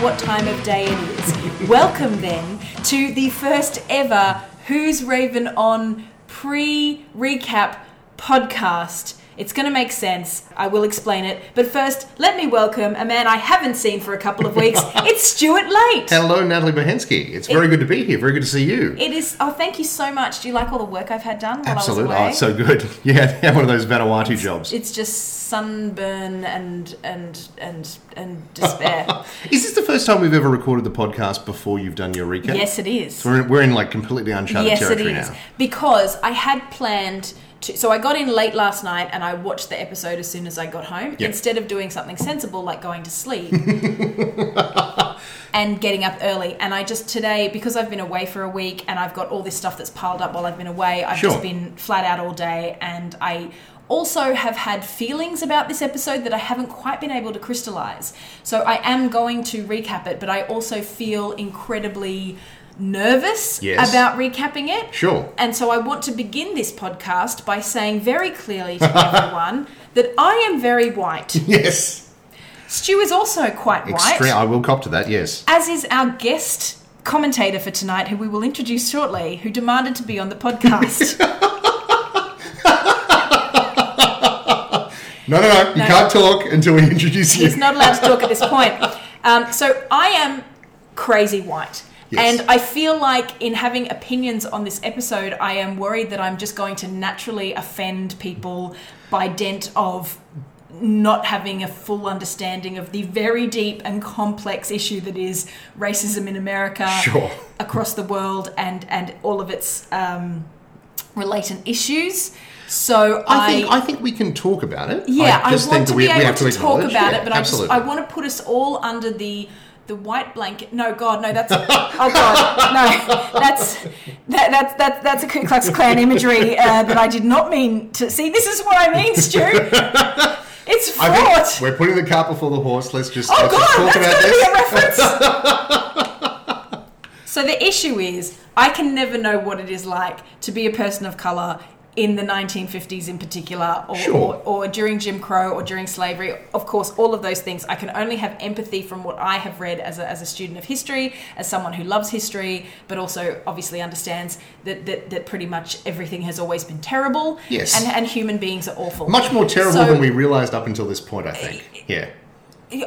what time of day it is. Welcome then to the first ever Who's Raven On pre recap podcast. It's going to make sense. I will explain it. But first, let me welcome a man I haven't seen for a couple of weeks. it's Stuart Late. Hello, Natalie Bohensky. It's very good to be here. Very good to see you. It is. Oh, thank you so much. Do you like all the work I've had done Absolutely. Oh, it's so good. Yeah, yeah, one of those Vanuatu jobs. it's just sunburn and and and and despair. Is this the first time we've ever recorded the podcast before you've done your recap? yes, it is. We're in, we're in like completely uncharted Yes, it territory is. now. Because I had planned to. So I got in late last night and I watched the episode as soon as I got home. Yeah. Instead of doing something sensible like going to sleep and getting up early. And I just today, because I've been away for a week and I've got all this stuff that's piled up while I've been away, I've Sure. just been flat out all day and I also have had feelings about this episode that I haven't quite been able to crystallize. So I am going to recap it, but I also feel incredibly nervous Yes. about recapping it. Sure. And so I want to begin this podcast by saying very clearly to everyone that I am very white. Yes. Stu is also quite white, Extreme. I will cop to that, yes. as is our guest commentator for tonight, who we will introduce shortly, who demanded to be on the podcast. No, no, no. You No. can't talk until we introduce you. He's not allowed to talk at this point. Um, so I am crazy white. Yes. And I feel like in having opinions on this episode, I am worried that I'm just going to naturally offend people by dint of not having a full understanding of the very deep and complex issue that is racism in America, Sure. across the world, and and all of its um, related issues. So I think I think we can talk about it. yeah, I, just want think to we, be we able have to, talk about it, but I just. I want to put us all under the the white blanket. No, God, no, that's oh God, no, that's that, that's that's that's a Ku Klux Klan imagery uh, that I did not mean to see. This is what I mean, Stu. It's fraught. we're putting the cart before the horse. Let's just, Oh let's just God, talk that's about going to this. be a reference. so the issue is, I can never know what it is like to be a person of color in the 1950s, in particular, or, Sure. or, or during Jim Crow or during slavery. Of course, all of those things. I can only have empathy from what I have read as a, as a student of history, as someone who loves history, but also obviously understands that that, that pretty much everything has always been terrible. Yes. and, and human beings are awful. Much more terrible So- than we realised up until this point, I think. Yeah.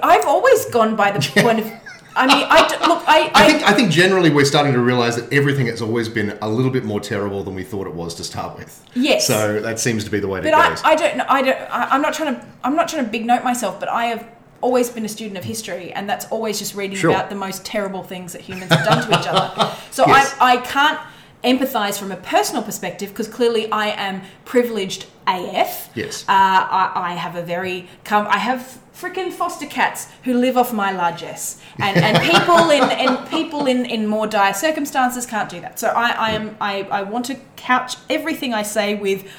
I've always gone by the point of. I mean, I d- look. I, I think I think generally we're starting to realise that everything has always been a little bit more terrible than we thought it was to start with. Yes. So that seems to be the way But to I, go. I don't. I don't. I, I'm not trying to. I'm not trying to big note myself, but I have always been a student of history, and that's always just reading Sure. about the most terrible things that humans have done to each other. So Yes. I, I can't empathize from a personal perspective because clearly I am privileged AF. Yes. Uh, I, I have a very. Com- I have freaking foster cats who live off my largesse, and, and people in and people in, in more dire circumstances can't do that. So I, I am. I, I want to couch everything I say with.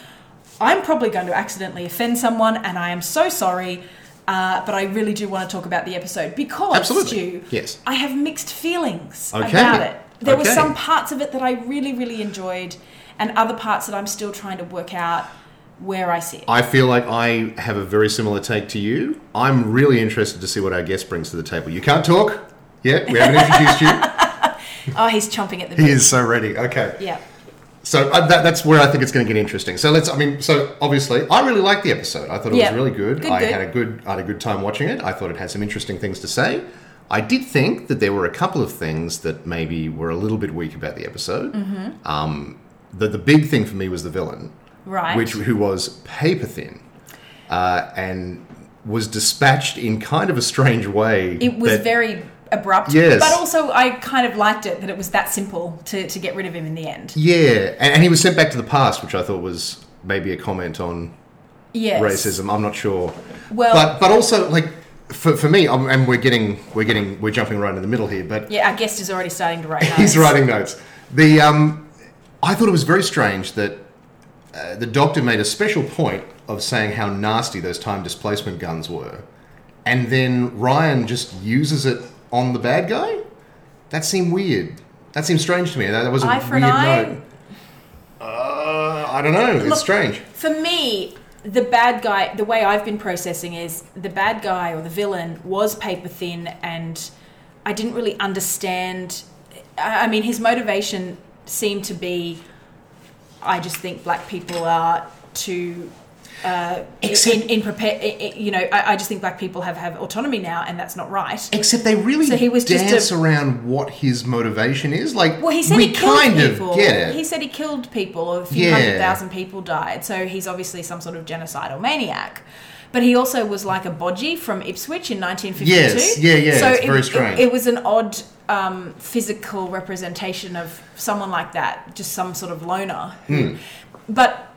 I'm probably going to accidentally offend someone, and I am so sorry. Uh, but I really do want to talk about the episode because, Absolutely. Stu, Yes. I have mixed feelings Okay. about it. There were some parts of it that I really, really enjoyed, and other parts that I'm still trying to work out where I sit. I feel like I have a very similar take to you. I'm really interested to see what our guest brings to the table. You can't talk yet. We haven't introduced you. Oh, he's chomping at the bit. He is so ready. Okay. Yeah. So uh, that, that's where I think it's going to get interesting. So let's. I mean, so obviously, I really liked the episode. I thought it Yeah. was really good. Good, I good. had a good. I had a good time watching it. I thought it had some interesting things to say. I did think that there were a couple of things that maybe were a little bit weak about the episode. Mm-hmm. Um, the the big thing for me was the villain, Right. which who was paper thin, uh, and was dispatched in kind of a strange way. It was that- very abrupt. Yes. But also, I kind of liked it that it was that simple to, to get rid of him in the end. Yeah, and, and he was sent back to the past, which I thought was maybe a comment on Yes. racism. I'm not sure. Well- but but also like for, for me, um, and we're getting we're getting we're jumping right in the middle here. But Yeah, our guest is already starting to write notes. he's writing notes. The um, I thought it was very strange that uh, the doctor made a special point of saying how nasty those time displacement guns were, and then Ryan just uses it on the bad guy. That seemed weird. That seemed strange to me. That, that was a Eye weird note. Uh, I don't know. It's strange. For me, the bad guy, the way I've been processing is the bad guy or the villain was paper thin and I didn't really understand. I mean, his motivation seemed to be, I just think black people are too. Uh, Except- in, in prepare, you know, I, I just think black people have, have autonomy now, and that's not right. Except they really So he was just dance a- around what his motivation is. Like, Well, he said we he killed kind people. He said he killed people, or a few Yeah. hundred thousand people died. So he's obviously some sort of genocidal maniac. But he also was like a bodgy from Ipswich in 1952. Yes, yeah, yeah, So it's it, very strange. It, was an odd um, physical representation of someone like that, just some sort of loner. Hmm. But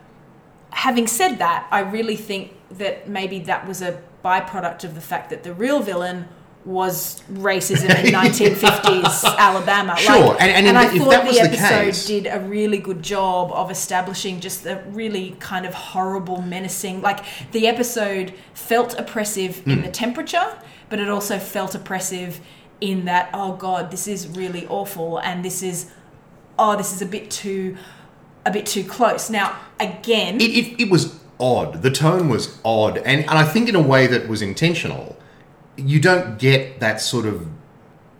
having said that, I really think that maybe that was a byproduct of the fact that the real villain was racism in 1950s Alabama. Sure, and- and in I if thought that was the the episode case- did a really good job of establishing just a really kind of horrible, menacing. Like the episode felt oppressive Hmm. in the temperature, but it also felt oppressive in that oh god, this is really awful, and this is oh this is a bit too a bit too close. Now again, it, it, it was odd. The tone was odd, and, and I think in a way that was intentional. You don't get that sort of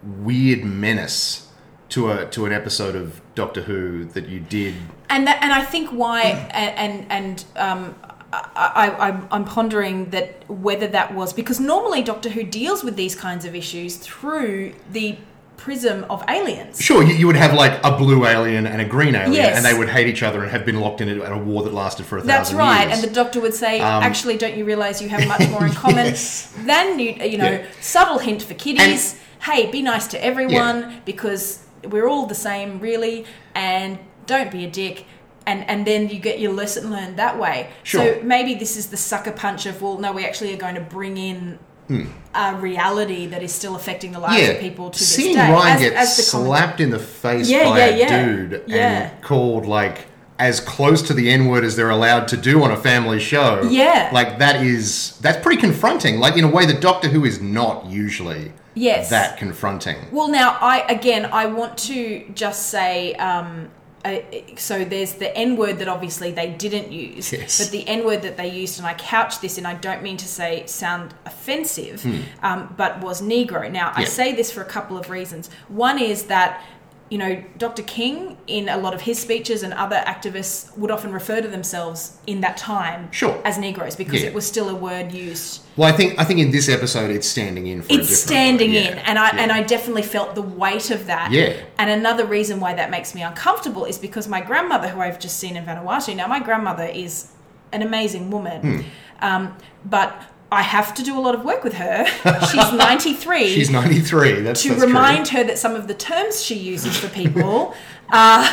weird menace to a to an episode of Doctor Who that you did. and that, and I think why and and, um, I, I'm pondering that whether that was because normally Doctor Who deals with these kinds of issues through the prism of aliens. Sure, you, you would have like a blue alien and a green alien, Yes. and they would hate each other and have been locked in a, in a war that lasted for a That's thousand right, years. and the doctor would say, Um, "Actually, don't you realise you have much more in common Yes. than you? You know, Yeah. subtle hint for kiddies. hey, be nice to everyone because we're all the same, really, and don't be a dick." And, and then you get your lesson learned that way. Sure. So maybe this is the sucker punch of well, no, we actually are going to bring in a reality that is still affecting the lives yeah, of people to seeing this day. Ryan as, get as the slapped in the face Yeah, by yeah, a dude and called like as close to the N word as they're allowed to do on a family show. Yeah. like that is that's pretty confronting. Like in a way that Doctor Who is not usually Yes. that confronting. Well, now I again I want to just say. Um, uh, so there's the N word that obviously they didn't use, Yes. but the N word that they used, and I couch this, and I don't mean to say sound offensive, um, but was Negro. Now I Hmm. Say this for a couple of reasons. One is that you know Dr. King, in a lot of his speeches, and other activists would often refer to themselves in that time Sure. as Negroes because Yeah. it was still a word used Well, I think I think in this episode it's standing in for. a it's standing in and i yeah. and i definitely felt the weight of that Yeah. and another reason why that makes me uncomfortable is because my grandmother who i've just seen in vanuatu now my grandmother is an amazing woman Hmm. um, but i have to do a lot of work with her she's 93 She's ninety three. That's to that's remind true. her that some of the terms she uses for people are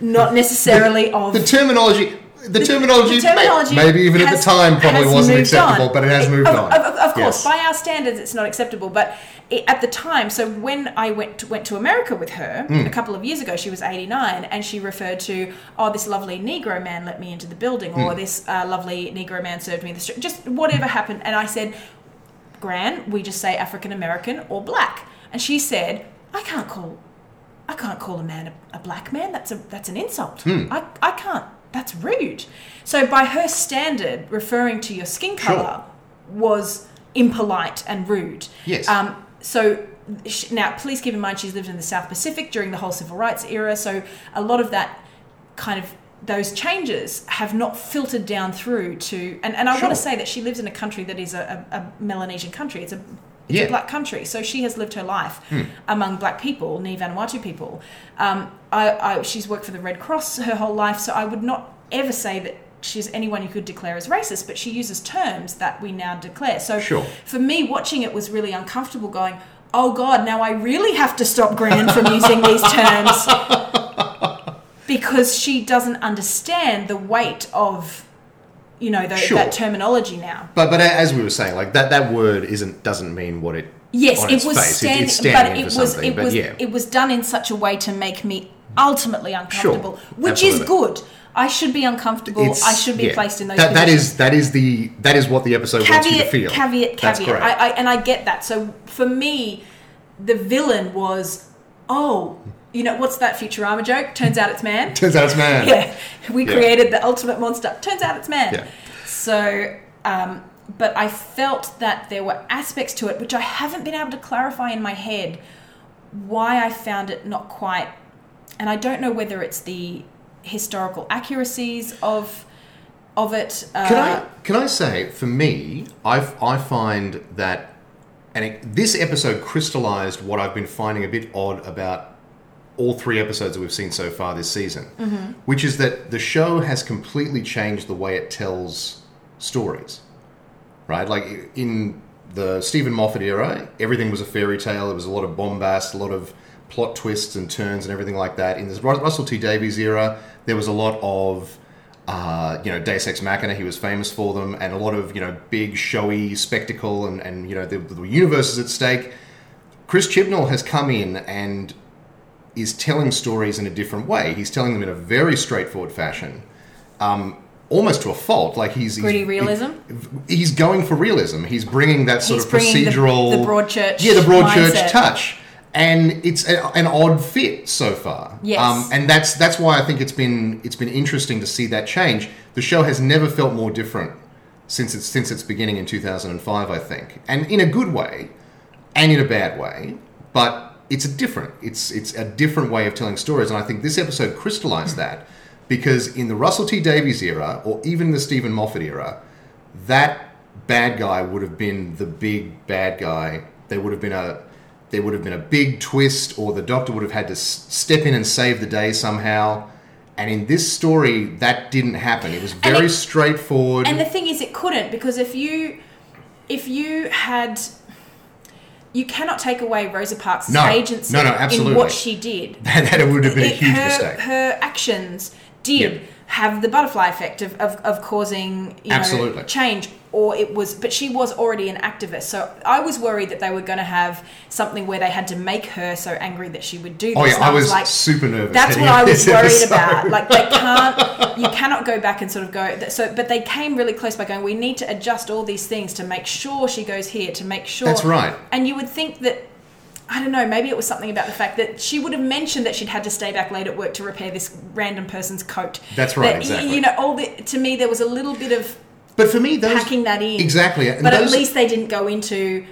not necessarily of the terminology. The, terminology, the terminology may- maybe even at the time, probably wasn't acceptable, on. but it has moved of, on. Of, of course, Yes. by our standards, it's not acceptable. But it, at the time, so when I went to, went to America with her Hmm. a couple of years ago, she was eighty nine, and she referred to, "Oh, this lovely Negro man let me into the building," or Hmm. "This uh, lovely Negro man served me in the street." Just whatever happened, and I said, "Gran, we just say African American or black," and she said, "I can't call." I can't call a man a, a black man. That's a that's an insult. Hmm. I, I can't. That's rude. So by her standard, referring to your skin Sure. color was impolite and rude. Yes. Um, so now, please keep in mind she's lived in the South Pacific during the whole civil rights era. So a lot of that kind of those changes have not filtered down through to and, and I Sure. want to say that she lives in a country that is a, a, a Melanesian country. It's a it's Yeah. a black country, so she has lived her life among black people, Ni Vanuatu people. Um, I, I, she's worked for the Red Cross her whole life, so I would not ever say that she's anyone you could declare as racist, but she uses terms that we now declare. So Sure. for me, watching it was really uncomfortable. Going, oh God, now I really have to stop Gran from using these terms because she doesn't understand the weight of, you know, the, Sure. that terminology now. But but as we were saying, like that that word isn't doesn't mean what it Yes, it was standing, but it for was something. it but was yeah, it was done in such a way to make me ultimately uncomfortable, which absolutely. is good. I should be uncomfortable. It's- I should be yeah. placed in those. That, that is that is the that is what the episode wants you to caveat, feel. caveat, That's caveat. correct. I, I, and I get that. So for me, the villain was, oh, you know, what's that Futurama joke? Turns out it's man. Turns out it's man. yeah, we Yeah. created the ultimate monster. Turns out it's man. Yeah. So um, but I felt that there were aspects to it which I haven't been able to clarify in my head why I found it not quite. And I don't know whether it's the historical accuracies of of it. Uh, Can I can I say for me, I I find that, and it, this episode crystallized what I've been finding a bit odd about all three episodes that we've seen so far this season, which is that the show has completely changed the way it tells stories. Right, like in the Steven Moffat era, everything was a fairy tale. There was a lot of bombast, a lot of plot twists and turns, and everything like that. In the Russell T Davies era, there was a lot of uh, you know, Deus Ex Machina, he was famous for them, and a lot of, you know, big, showy spectacle, and, and you know, the, the universe is at stake. Chris Chibnall has come in and is telling stories in a different way. He's telling them in a very straightforward fashion, um, almost to a fault. Like he's Gritty he's, realism? He's going for realism. He's bringing that sort He's of bringing the- procedural, the Broadchurch yeah, the Broadchurch mindset. touch, and it's a, an odd fit so far. Um, Yes. and that's that's why I think it's been it's been interesting to see that change. The show has never felt more different since its since its beginning in 2005, I think, and in a good way, and in a bad way, but it's a different it's it's a different way of telling stories, and I think this episode crystallized that because in the Russell T Davies era, or even the Steven Moffat era, that bad guy would have been the big bad guy. There would have been a there would have been a big twist, or the Doctor would have had to s- step in and save the day somehow. And in this story, that didn't happen. It was very it- straightforward. And the thing is, it couldn't because if you if you had you cannot take away Rosa Parks' No. agency No, no, absolutely. in what she did. that, that would have been a huge her, mistake. Her actions did Yep. have the butterfly effect of, of, of causing you Absolutely. know change, or it was, but she was already an activist. So I was worried that they were going to have something where they had to make her so angry that she would do oh, this. oh yeah, And I was like, super nervous. that's what I was worried episode. about. Like they can't, you cannot go back and sort of go. So, but they came really close by going. We need to adjust all these things to make sure she goes here. To make sure That's right. And you would think that. I don't know, maybe it was something about the fact that she would have mentioned that she'd had to stay back late at work to repair this random person's coat. That's right, That, exactly. You know, all the, to me, there was a little bit of But for me, those packing that in. exactly. and But at least they didn't go into,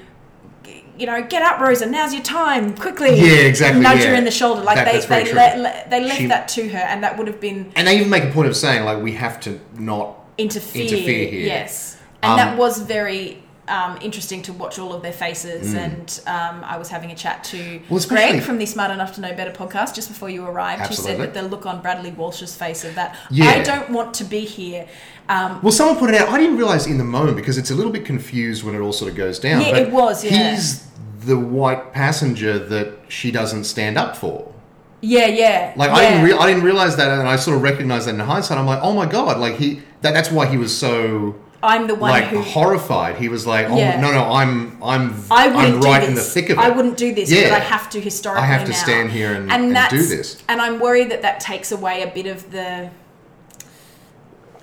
you know, get up, Rosa, now's your time, quickly. Yeah, exactly, Nudge her in the shoulder. Like That- they, they, let- they left She- that to her, and that would have been and they even make a point of saying like we have to not interfere. Interfere here. Yes. And Um, that was very um, interesting to watch all of their faces. And um, I was having a chat to Mm. Well, Greg from the Smart Enough to Know Better podcast just before you arrived, who said that the look on Bradley Walsh's face of that, Yeah. I don't want to be here. Um, Well, someone put it out. I didn't realize in the moment because it's a little bit confused when it all sort of goes down. Yeah, but it was, yeah. He's the white passenger that she doesn't stand up for. yeah, yeah. Like yeah. I didn't, re- I didn't realize that, and I sort of recognized that in hindsight. I'm like, oh my god! Like he, that, that's why he was so I'm the one like who. horrified. He was like, oh Yeah. no, no, I'm, I'm, I do right in the thick of it. I wouldn't do this, Yeah. but I have to historically. I have to now. stand here and- and do that's- this. And I'm worried that that takes away a bit of the.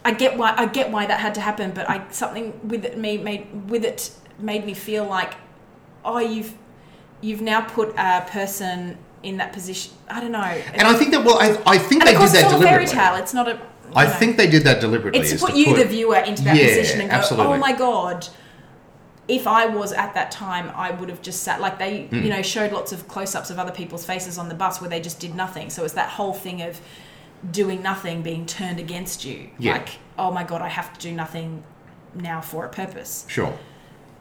I get why I get why that had to happen, but I something with it me made with it made me feel like, oh, you've you've now put a person in that position. I don't know. And I think that well, I, I think And they of course, did that it's not a fairy deliberately. tale. It's not a. I know. think they did that deliberately. It's to put you, the viewer, into that Yeah, position and go, absolutely. "Oh my god." If I was at that time, I would have just sat like they, Hmm. you know, showed lots of close-ups of other people's faces on the bus where they just did nothing. So it's that whole thing of doing nothing being turned against you. Yeah. Like, oh my god, I have to do nothing now for a purpose. Sure.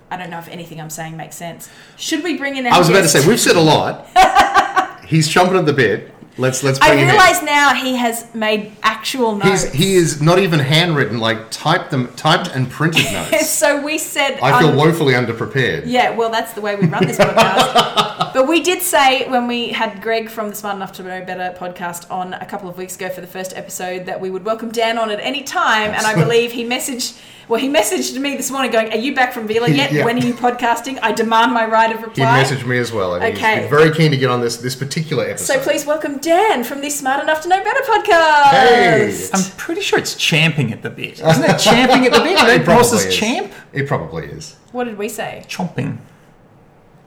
I don't know if anything I'm saying makes sense. Should we bring in? I was about to say we've said a lot. He's chomping at the bit. Let's let's bring I realise now he has made actual notes. He's, he is not even handwritten, like typed them, typed and printed notes. so we said. I feel um, woefully underprepared. Yeah, well, that's the way we run this podcast. but we did say when we had Greg from the Smart Enough to Know Better podcast on a couple of weeks ago for the first episode that we would welcome Dan on at any time. And I believe he messaged, well, he messaged me this morning going, Are you back from Vila yet? Yeah. When are you podcasting? I demand my right of reply. He messaged me as well, and Okay. he's been very keen to get on this this particular episode. so please welcome Dan from the Smart Enough to Know Better podcast. Hey. I'm pretty sure it's champing at the bit. Isn't it champing at the bit? it Don't probably horses is. champ? It probably is. What did we say? Chomping.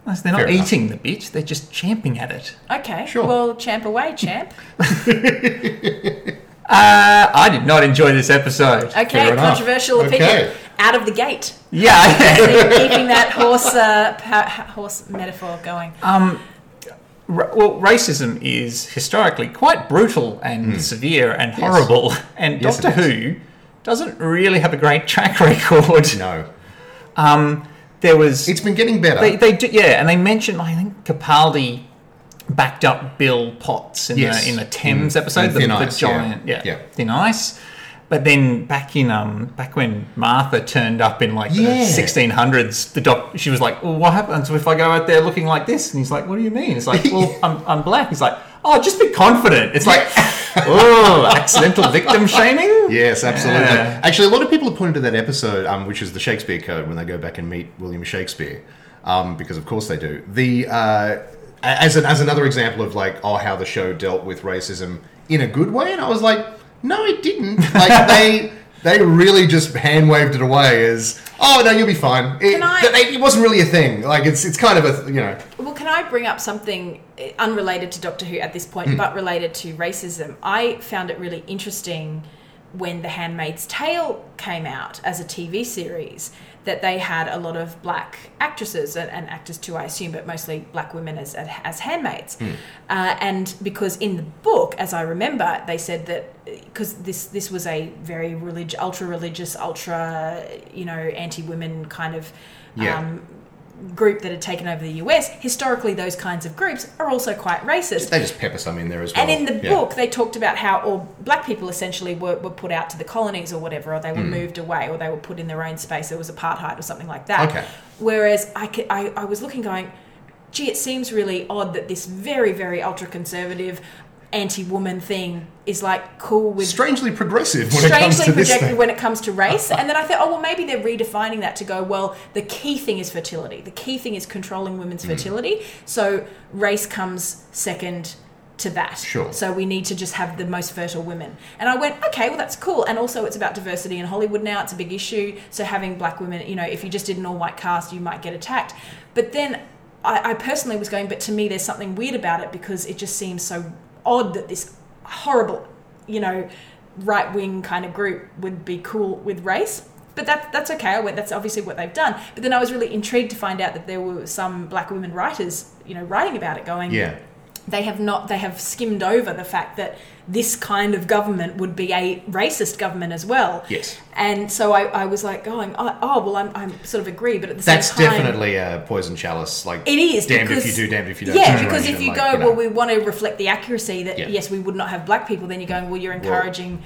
Nice, They're not Fair enough. eating the bit, they're just champing at it. Okay. Sure. Well, champ away, champ. Uh, I did not enjoy this episode. Okay, Fair enough. controversial Okay. opinion. Out of the gate. Yeah. keeping that horse uh, pa- horse metaphor going. Um, ra- well, racism is historically quite brutal and severe and horrible, and. Yes, Doctor. Who doesn't really have a great track record. No, Um, there was it's been getting better. they, they do, yeah, and they mentioned I think Capaldi backed up Bill Potts in Yes. the in the Thames Mm. episode, the, Ice, yeah. giant, yeah. Yeah. Thin Ice. But then back in um back when Martha turned up in like Yeah. the sixteen hundreds, the doc she was like, Well what happens if I go out there looking like this? And he's like, What do you mean? It's like, Well, I'm I'm black. He's like, Oh, just be confident. It's like Oh, accidental victim shaming? Yes, absolutely. Yeah. Actually, a lot of people have pointed to that episode, um, which is the Shakespeare Code, when they go back and meet William Shakespeare, um, because of course they do. The uh, as an, as another example of like oh how the show dealt with racism in a good way, and I was like, no, it didn't. Like they they really just hand waved it away as oh no, you'll be fine. It, Can I- th- it wasn't really a thing. Like it's it's kind of a you know Well, can I bring up something uh, unrelated to Doctor Who at this point, Hmm. but related to racism? I found it really interesting when The Handmaid's Tale came out as a TV series that they had a lot of black actresses and, and actors too, I assume, but mostly black women as as handmaids. Uh, and because in the book, as I remember, they said that because this this was a very relig- ultra religious, ultra you know anti women kind of Yeah. um, group that had taken over the US, historically those kinds of groups are also quite racist. they just pepper some in there as well. And in the Yeah. book, they talked about how all black people essentially were, were put out to the colonies or whatever, or they were hmm. moved away, or they were put in their own space. There was apartheid or something like that. Okay. Whereas I, could, I, I was looking, going, gee, it seems really odd that this very, very ultra conservative, anti woman thing is like cool with strangely progressive when it comes strangely to this projected when it comes to race. And then I thought, oh well, maybe they're redefining that to go, well, the key thing is fertility. The key thing is controlling women's Mm. fertility. So race comes second to that. Sure. So we need to just have the most fertile women. And I went, okay, well that's cool. And also it's about diversity in Hollywood now. It's a big issue. So having black women, you know, if you just did an all white cast, you might get attacked. But then I personally was going, but to me there's something weird about it because it just seems so odd that this horrible, you know, right wing kind of group would be cool with race. But that, that's okay. Went, that's obviously what they've done. But then I was really intrigued to find out that there were some black women writers, you know, writing about it, going, yeah. They have not they have skimmed over the fact that this kind of government would be a racist government as well Yes. and so i, I was like going oh, oh well I'm, I'm sort of agree but at the That's same time That's definitely a poison chalice. Like it is damned because, if you do, damned if you don't. Yeah, because if you like, go, know. well, we want to reflect the accuracy that Yeah. yes, we would not have black people. Then you're going, well, you're encouraging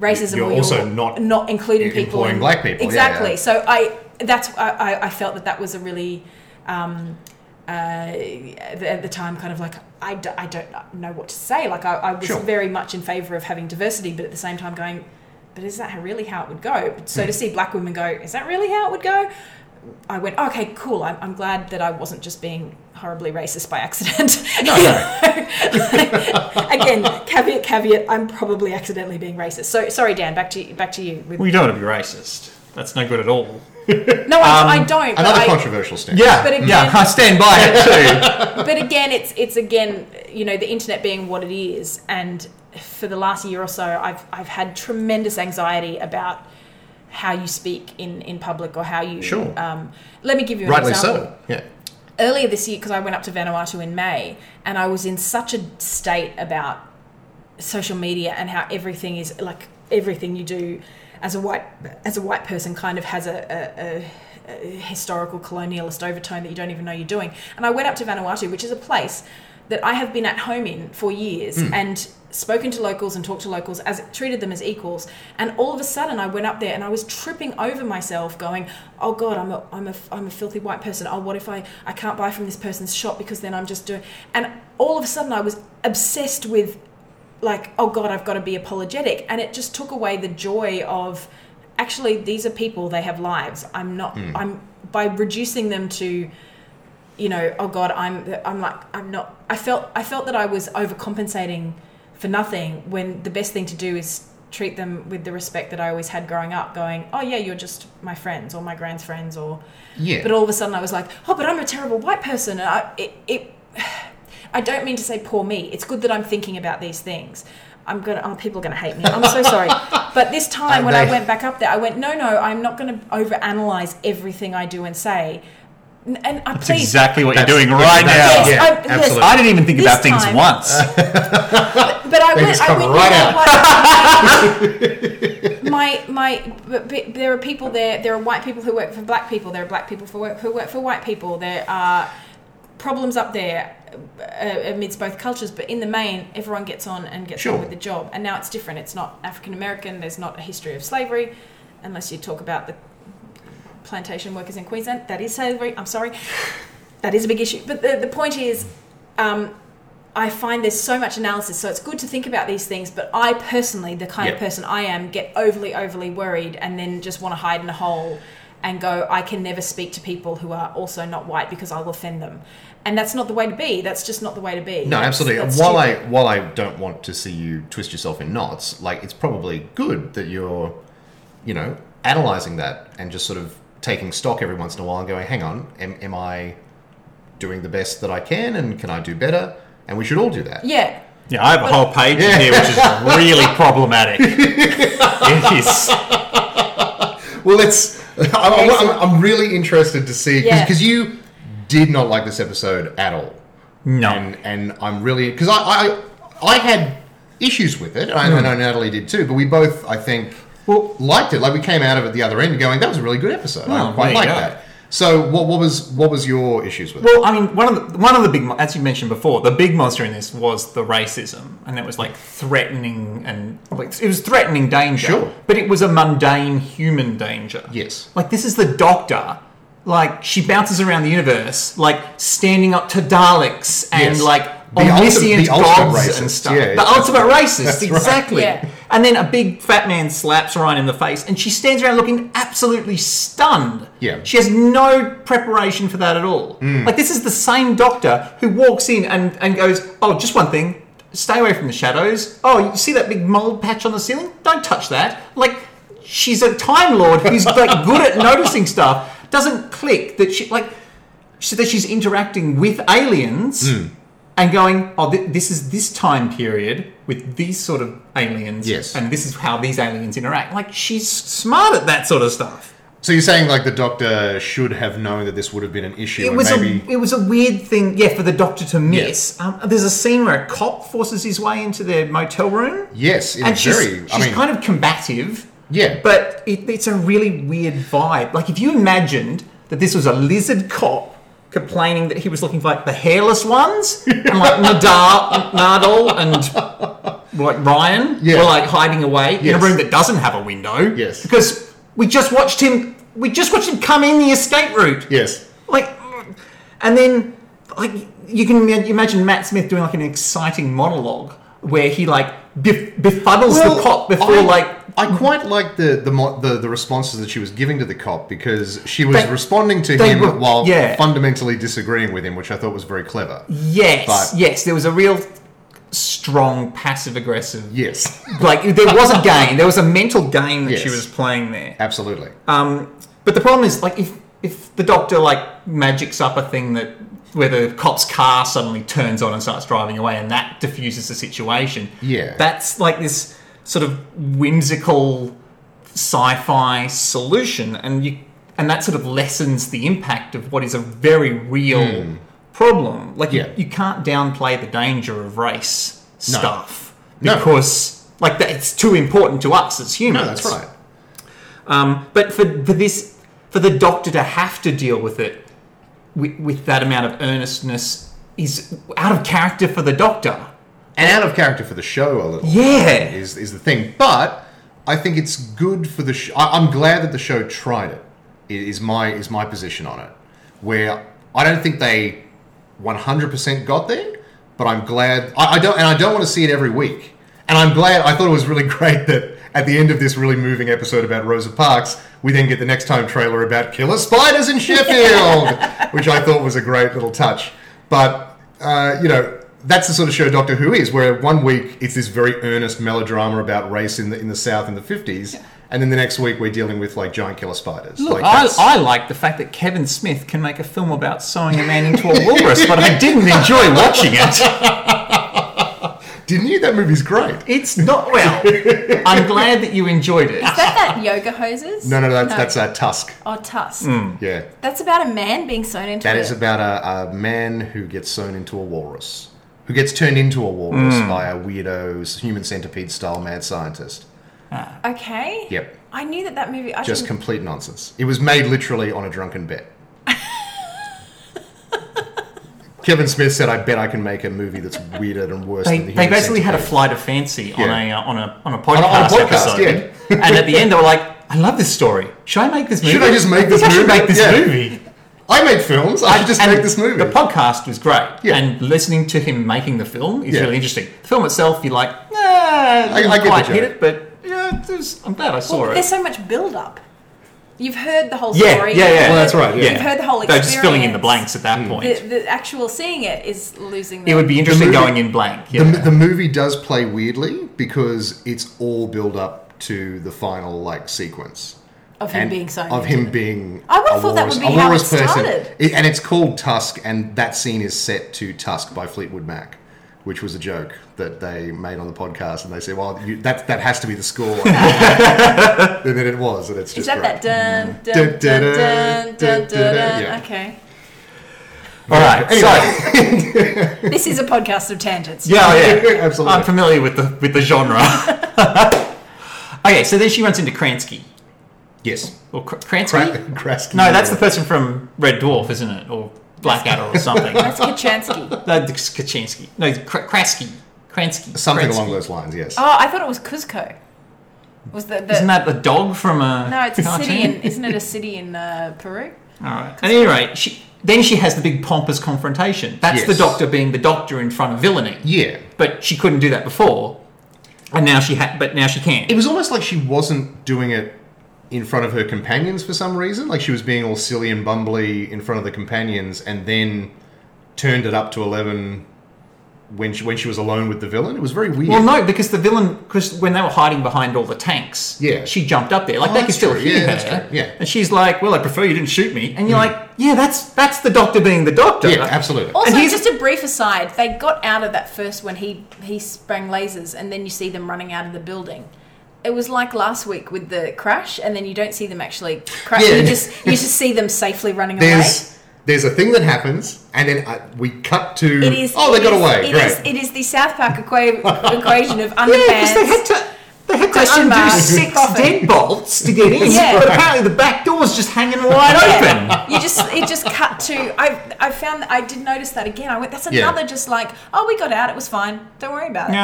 racism. You're or also not not including em- people employing black people, Exactly. yeah. So I that's I, I- I felt that that was a really. Um, uh, at the time, kind of like I, d- I don't know what to say. Like I, I was Sure. very much in favour of having diversity, but at the same time going, but is that how- really how it would go? So Hmm. to see black women go, is that really how it would go? I went, okay, cool. I'm, I'm glad that I wasn't just being horribly racist by accident. No, no. Again, caveat, caveat. I'm probably accidentally being racist. So sorry, Dan. Back to you, back to you. With, We don't want to be racist. That's no good at all. No, I, I don't. Another I- controversial stance. Yeah, But again- yeah, I stand by it too. but again, it's it's again, you know, the internet being what it is, and for the last year or so, I've I've had tremendous anxiety about how you speak in in public or how you. Sure. Um, let me give you an Rightly example. so. Yeah. earlier this year because I went up to Vanuatu in May and I was in such a state about social media and how everything is like everything you do as a white as a white person kind of has a, a, a, a historical colonialist overtone that you don't even know you're doing. And I went up to Vanuatu, which is a place that I have been at home in for years hmm. and spoken to locals and talked to locals as treated them as equals. And all of a sudden I went up there and I was tripping over myself going oh god I'm a, I'm a, I'm a filthy white person. Oh what if I, I can't buy from this person's shop because then I'm just doing and all of a sudden I was obsessed with like oh god I've got to be apologetic and it just took away the joy of actually these are people they have lives I'm not hmm. I'm by reducing them to you know, oh God, I'm I'm like I'm not. I felt I felt that I was overcompensating for nothing when the best thing to do is treat them with the respect that I always had growing up. Going, oh yeah, you're just my friends or my grand's friends, or Yeah. but all of a sudden I was like, oh, but I'm a terrible white person. And I, it, it, I don't mean to say poor me. It's good that I'm thinking about these things. I'm gonna. Oh, people are gonna hate me. I'm so sorry. But this time, Uh, when I went back up there, I went, no, no, I'm not going to overanalyze everything I do and say. And I That's please, exactly what you're doing right now. Yes, yeah, I- yes. absolutely. I didn't even think This about things time- once. but I They went. I went. right you know what? my my. But, but there are people there. There are white people who work for black people. There are black people who work who work for white people. There are problems up there uh, amidst both cultures. But in the main, everyone gets on and gets Sure. on with the job. And now it's different. It's not African American. There's not a history of slavery, unless you talk about the plantation workers in Queensland. That is slavery. I'm sorry. That is a big issue. But the, the point is, um, I find there's so much analysis, so it's good to think about these things. But I personally, the kind of person I am, get overly, overly worried and then just want to hide in a hole and go, I can never speak to people who are also not white because I'll offend them. And that's not the way to be. That's just not the way to be. No, That's- absolutely. that's while I while I don't want to see you twist yourself in knots, like it's probably good that you're, you know, analyzing that and just sort of taking stock every once in a while and going, hang on, am, am I doing the best that I can and can I do better? And we should all do that. Yeah. Yeah, I have a whole page Yeah. in here which is really problematic. it is. Well, let's. I'm, I'm, I'm really interested to see Yeah. because you did not like this episode at all. No. and and I'm really because I, I I had issues with it. I, I know Natalie did too, but we both I think Well- liked it. Like we came out of it the other end going, that was a really good episode. I quite like that. So what what was what was your issues with it? Well, I mean, one of the one of the big, as you mentioned before, the big monster in this was the racism, and it was like threatening and like it was threatening danger. Sure. but it was a mundane human danger. Yes. like this is the Doctor. Like she bounces around the universe, like standing up to Daleks and Yes. like The ultimate- omniscient the ultimate gods racist, and stuff. yeah, the that's- ultimate racist, that's right. exactly. Yeah. And then a big fat man slaps Ryan in the face, and she stands around looking absolutely stunned. Yeah. She has no preparation for that at all. Mm. Like this is the same doctor who walks in and, and goes, Oh, just one thing, stay away from the shadows. Oh, you see that big mold patch on the ceiling? Don't touch that. Like she's a Time Lord who's like good at noticing stuff. Doesn't click that she like so that she's interacting with aliens Hmm. And going, oh, th- this is this time period with these sort of aliens, Yes. and this is how these aliens interact. Like she's smart at that sort of stuff. So you're saying like the doctor should have known that this would have been an issue, It was maybe a it was a weird thing, yeah, for the doctor to miss. Um, there's a scene where a cop forces his way into their motel room, yes, and she's, very. she's I mean, kind of combative. Yeah. but it, it's a really weird vibe. Like if you imagined that this was a lizard cop complaining that he was looking for like the hairless ones, and like Nadal, Nadal, and like Ryan Yeah. were like hiding away in a room that doesn't have a window. Yes. because we just watched him. We just watched him come in the escape route. yes, Like, and then like you can ima- imagine Matt Smith doing like an exciting monologue where he like bef- befuddles the cop before I, like I quite like the the, the the responses that she was giving to the cop because she was They- responding to him were- while yeah. fundamentally disagreeing with him, which I thought was very clever. Yes, But- yes, there was a real strong passive aggressive. Yes, Like there was a game, there was a mental game that she was playing there. absolutely. Um, but the problem is, like, if if the doctor like magics up a thing that where the cop's car suddenly turns on and starts driving away, and that diffuses the situation. Yeah. that's like this sort of whimsical sci-fi solution, and you and that sort of lessens the impact of what is a very real problem. Like. Yeah. you, you can't downplay the danger of race No. stuff No. because like that, it's too important to us as humans. No, that's right. Um, but for, for this, for the doctor to have to deal with it with, with that amount of earnestness is out of character for the doctor. And out of character for the show a little. Yeah. is is the thing. But I think it's good for the. Sh- I, I'm glad that the show tried it. i- my is my position on it, where I don't think they 100% got there, but I'm glad. I, I don't, and I don't want to see it every week. And I'm glad. I thought it was really great that at the end of this really moving episode about Rosa Parks, we then get the next time trailer about killer spiders in Sheffield, which I thought was a great little touch. But uh, you know, that's the sort of show Doctor Who is, where one week it's this very earnest melodrama about race in the in the South in the fifties, and then the next week we're dealing with like giant killer spiders. Look, like, I, I like the fact that Kevin Smith can make a film about sewing a man into a walrus, but I didn't enjoy watching it. Didn't you? That movie's great. It's not well. I'm glad that you enjoyed it. Is that that Yoga Hosers? No, no, that's that's uh, Tusk. Oh, Tusk. Yeah, That's about a man being sewn into that it. is about a, a man who gets sewn into a walrus, who gets turned into a walrus by a weirdo human centipede style mad scientist. Okay. Yep, I knew that that movie. I just didn't- complete nonsense. It was made literally on a drunken bet. Kevin Smith said, "I bet I can make a movie that's weirder and worse They, than the they Human basically had a Centipede." flight of fancy on Yeah. a uh, on a on a a- podcast, on a podcast, episode, and at the end they were like, "I love this story. Should I make this movie? Should I just make think this I should movie? make this Yeah. movie." I make films. I should just And make this movie. The podcast was great, Yeah. and listening to him making the film is Yeah. really interesting. The film itself, you're like, nah, I didn't get quite hit it, but yeah, was, I'm glad I saw Well, it. there's so much build up. You've heard the whole Yeah, story. yeah, yeah. You've Well, that's right, yeah. You've heard the whole They're just filling in the blanks at that mm. point. The, the actual seeing it is losing. The, it would be interesting movie- going in blank. Yeah. the, the movie does play weirdly because it's all build up to the final like sequence of him being sewn. of him being. I would've thought that would be a how it person. started. It- and it's called Tusk, and that scene is set to Tusk by Fleetwood Mac, which was a joke that they made on the podcast, and they said, "Well, you, that that has to be the score," and then it was, and it's Is just that great. that mm. dun dun Dun, dun dun, dun dun dun, dun, dun? yeah. Okay, All right, so this is a podcast of tangents. yeah, oh, yeah, Absolutely. I'm familiar with the with the genre. okay, so then she runs into Kransky Yes, or Kr- Kransky. Kra- Krasky. no, that's the person from Red Dwarf, isn't it, or Blackadder or something? That's Kochanski. That's it's Kaczynski. No, Kr- Krasky. Kransky. something Kransky. along those lines. Yes. Oh, I thought it was Cuzco. Was the, the Isn't that the dog from a no? It's a city in. Isn't it a city in uh, Peru? All right. At any rate, she, then she has the big pompous confrontation. That's Yes. the doctor being the doctor in front of villainy. Yeah. But she couldn't do that before, and now she had. But now she can. It was almost like she wasn't doing it in front of her companions for some reason. Like she was being all silly and bumbly in front of the companions, and then turned it up to eleven when she when she was alone with the villain. It was very weird. well, no, because the villain, because when they were hiding behind all the tanks, Yeah. she jumped up there. Like Oh, they could still true. hear Yeah, that's her. true. Yeah. And she's like, "Well, I prefer you didn't shoot me." Mm. And you're like, "Yeah, that's that's the doctor being the doctor." yeah, absolutely. Also, And he's- just a brief aside, they got out of that first when he he sprang lasers, and then you see them running out of the building. It was like last week with the crash, and then you don't see them actually crash. Yeah. You just you just see them safely running away. There's there's a thing that happens, and then uh, we cut to It is. oh they it got is- away. It Great. is, it is the South Park equa- equation of Yeah, they had underpants. to. They had to undo six Profit. deadbolts to get in, Yeah. but apparently the back door's just hanging wide open. Yeah. You just it just cut to I I found that I did notice that again. I went that's Yeah. another just like oh we got out it was fine don't worry about it.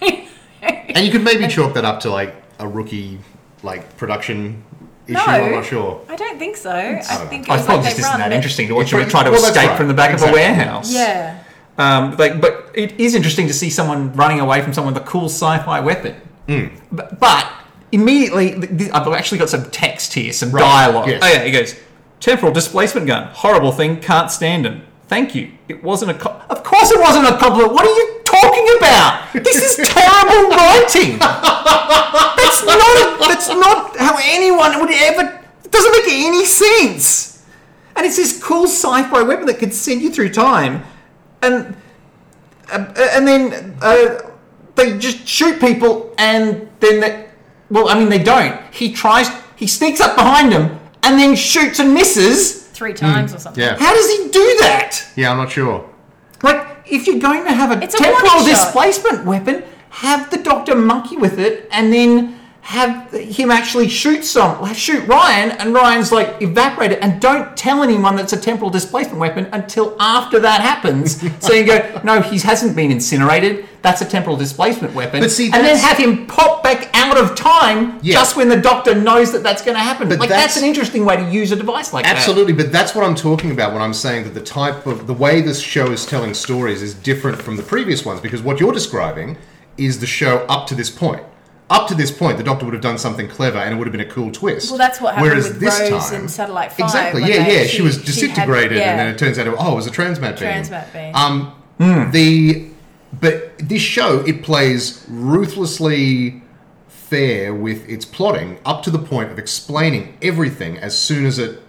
Yeah. and you could maybe chalk that up to like a rookie like production issue. No, I'm not sure. I don't think so. I think it I thought like just isn't run that interesting to watch Yeah, them try to well, escape right. from the back Exactly. of a warehouse. Yeah. Um, like, but it is interesting to see someone running away from someone with a cool sci-fi weapon. Hmm. But, but immediately, th- th- I've actually got some text here, some Right, dialogue. yes. Oh yeah, he goes, "Temporal displacement gun, horrible thing, can't stand him. Thank you. It wasn't a. Co- of course, it wasn't a compliment. What are you talking about? This is terrible writing. That's not. That's not how anyone would ever. It doesn't make any sense. And it's this cool sci-fi weapon that could send you through time, and uh, and then uh, they just shoot people, and then they, well, I mean they don't. He tries. He sneaks up behind him and then shoots and misses. Three times or something. Yeah. How does he do that? Yeah, I'm not sure. Like, if you're going to have a It's a temporal warning displacement weapon, have the doctor monkey with it, and then have him actually shoot some, shoot Ryan, and Ryan's like evaporated, and don't tell anyone that's a temporal displacement weapon until after that happens. so you go, no, he hasn't been incinerated. That's a temporal displacement weapon. But see, and then have him pop back out of time Yeah. just when the doctor knows that that's going to happen. But like that's, that's- an interesting way to use a device like that. Absolutely, but that's what I'm talking about when I'm saying that the type of the way this show is telling stories is different from the previous ones because what you're describing is the show up to this point. Up to this point, the Doctor would have done something clever, and it would have been a cool twist. Well, that's what happened Whereas with this Rose time, in Satellite 5, Exactly. Yeah, yeah. she- She, was she had- disintegrated, yeah. and then it turns out, oh, it was a transmat beam. Transmat beam. Um, Hmm. the but this show it plays ruthlessly fair with its plotting up to the point of explaining everything as soon as it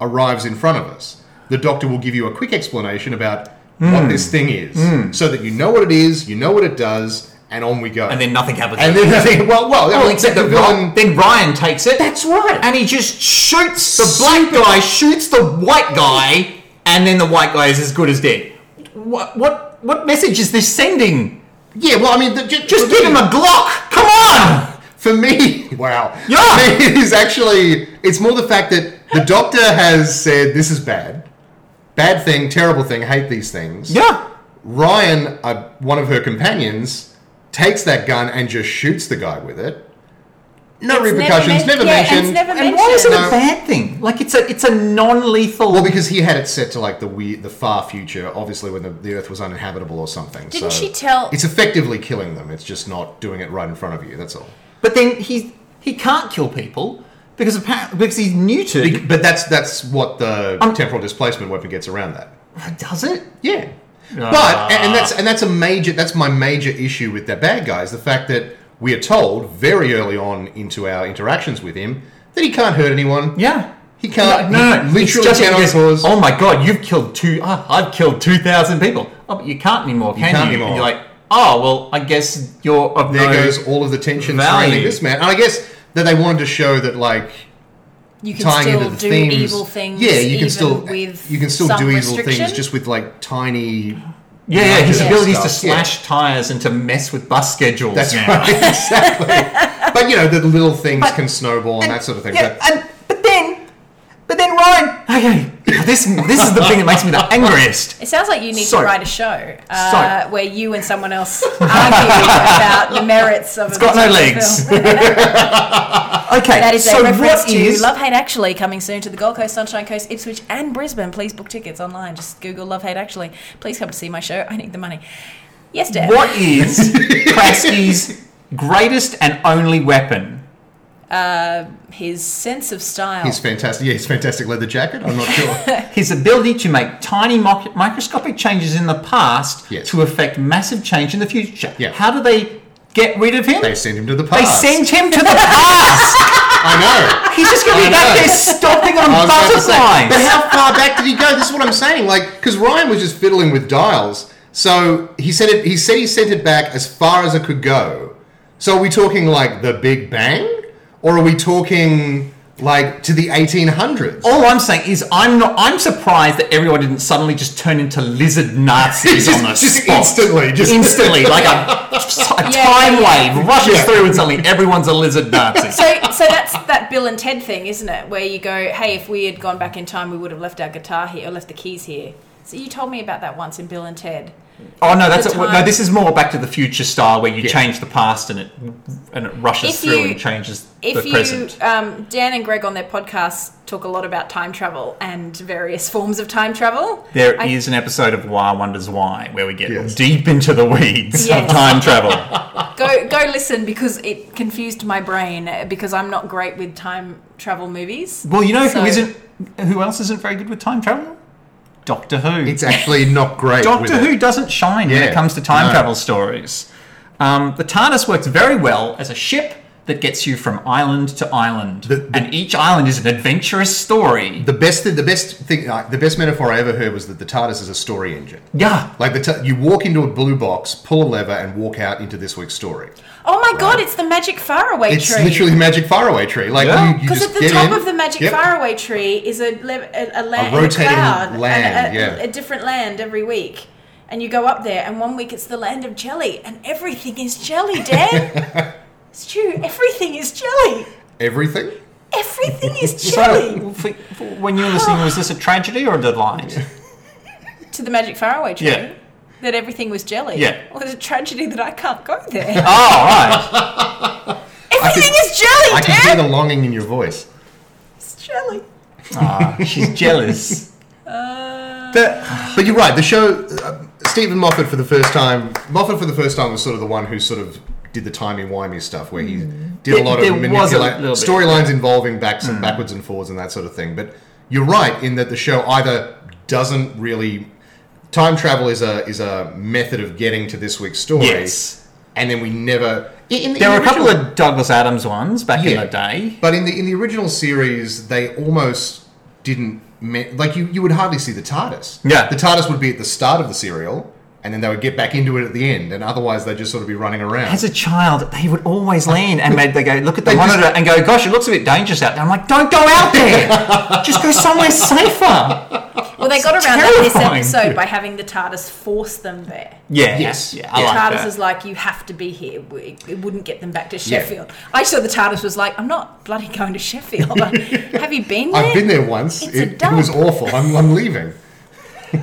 arrives in front of us. The doctor will give you a quick explanation about what this thing is, so that you know what it is, you know what it does, and on we go. And then nothing happens. and then I think, well, well, Well, except the that villain. Then Ryan takes it. That's right. And he just shoots the black guy, shoots the white guy, and then the white guy is as good as dead. What what what message is this sending? yeah, well, I mean, the, ju- Just give him a Glock. Come on. For me, wow. Yeah. For me, it is actually, it's more the fact that the doctor has said this is bad. Bad thing, terrible thing, hate these things. Yeah. Ryan, uh, one of her companions, takes that gun and just shoots the guy with it. No It's repercussions, never never, men- yeah, and mentioned. it's never And why is it No. a bad thing? Like it's a it's a non-lethal. well, because he had it set to like the weird, the far future, obviously when the, the Earth was uninhabitable or something. Didn't so she tell- It's effectively killing them. It's just not doing it right in front of you. That's all. but then he he can't kill people because apparently because he's neutered. But that's that's what the Um, temporal displacement weapon gets around that. Does it? Yeah. But and and that's and that's a major that's my major issue with that bad guy is the fact that we are told very early on into our interactions with him that he can't hurt anyone. Yeah. He can't. No, no, no. literally just- cannot cause. Oh my god, you've killed two. Oh, I've killed two thousand people. Oh, but you can't anymore, can you? can't And anymore. you're like, oh well, I guess you're of there no goes all of the tension value. surrounding this man. And I guess that they wanted to show that like You can tying still into the do themes. evil things. Yeah, you can still with you can still do evil things just with like tiny. Yeah, yeah, his Yeah. abilities to Stuff, yeah. slash tires and to mess with bus schedules. That's now. right, exactly. but you know the little things But- can snowball and, that sort of thing. Yeah, But- and but then, but then Ryan. Okay, this this is the thing that makes me the angriest. It sounds like you need So- to write a show uh, So- where you and someone else argue about the merits of It's a got no legs. Okay, That is so a reference what to is Love Hate Actually coming soon to the Gold Coast, Sunshine Coast, Ipswich, and Brisbane. Please book tickets online. Just Google Love Hate Actually. Please come to see my show. I need the money. Yes, Dad. what is Krasko's greatest and only weapon? His sense of style. His fantastic, yeah, his fantastic leather jacket. I'm not sure. His ability to make tiny moc- microscopic changes in the past Yes. to affect massive change in the future. Yeah. How do they get rid of him? They send him to the past. They past. send him to the past. I know. He's just going to be I back there stomping on I was about say, butterflies. but how far back did he go? This is what I'm saying. Like, because Ryan was just fiddling with dials, so he said it. He said he sent it back as far as it could go. So are we talking like the Big Bang, or are we talking like to the 1800s? All I'm saying is I'm not. I'm surprised that everyone didn't suddenly just turn into lizard Nazis Just- on the just spot. instantly, just- instantly, like a, a Yeah, time yeah, yeah. wave rushes Yeah. through, and suddenly everyone's a lizard Nazi. so, so that's that Bill and Ted thing, isn't it? Where you go, hey, if we had gone back in time, we would have left our guitar here or left the keys here. So you told me about that once in Bill and Ted. Oh no, that's a, no. This is more Back to the Future style, where you Yeah. change the past and it and it rushes If through you- and changes If the you, present. um, Dan and Greg on their podcast talk a lot about time travel and various forms of time travel. There is I- an episode of Why Wonders Why where we get Yes. deep into the weeds Yes. of time travel. Go go listen because it confused my brain uh, because I'm not great with time travel movies. Well, you know So- who isn't? Who else isn't very good with time travel? Doctor Who. It's actually not great. Doctor it. Who doesn't shine when it comes to time no. travel stories. Um, the TARDIS works very well as a ship that gets you from island to island, The- the- and each island is an adventurous story. The best, the best thing, uh, the best metaphor I ever heard was that the TARDIS is a story engine. yeah, Like the you walk into a blue box, pull a lever, and walk out into this week's story. Oh my god, it's the magic faraway It's tree. It's literally the magic faraway tree. Like Yeah. you, you Because at the get top in- of the magic Yep. faraway tree is a le- a, a, land, A rotating cloud, land, a, a, yeah. a different land every week, and you go up there, and one week it's the land of jelly, and everything is jelly, Dan. it's true, everything is jelly. Everything. Everything is jelly. So, for, for when you were listening, was this a tragedy or a delight? to the magic faraway tree. Yeah. That everything was jelly. Yeah. Well, it's a tragedy that I can't go there. oh, right. everything is jelly, I can hear the longing in your voice. It's jelly. Ah, she's jealous. Uh, The- But you're right. The show, uh, Steven Moffat for the first time. Moffat for the first time was sort of the one who sort of did the timey wimey stuff, where he did a lot there of was a manipulate little bit, storylines involving backs and backwards and forwards and that sort of thing. But you're right in that the show either doesn't really time travel is a is a method of getting to this week's story, Yes. and then we never. In, in there in were a couple of Douglas Adams ones back in the day. But in the in the original series, they almost didn't me- like you, you would hardly see the TARDIS. Yeah. the TARDIS would be at the start of the serial, and then they would get back into it at the end, and otherwise they'd just sort of be running around. As a child, they would always lean and they'd, they go look at the They just- monitor and go, "Gosh, it looks a bit dangerous out there." I'm like, "Don't go out there. just go somewhere safer." Well, they got around that this episode by having the TARDIS force them there. Yeah. Yes. Yeah. The I like TARDIS that. is like, you have to be here. It, it wouldn't get them back to Yeah. Sheffield. I saw the TARDIS was like, I'm not bloody going to Sheffield. have you been there? I've been there once. It's a It, it was awful. I'm, I'm leaving.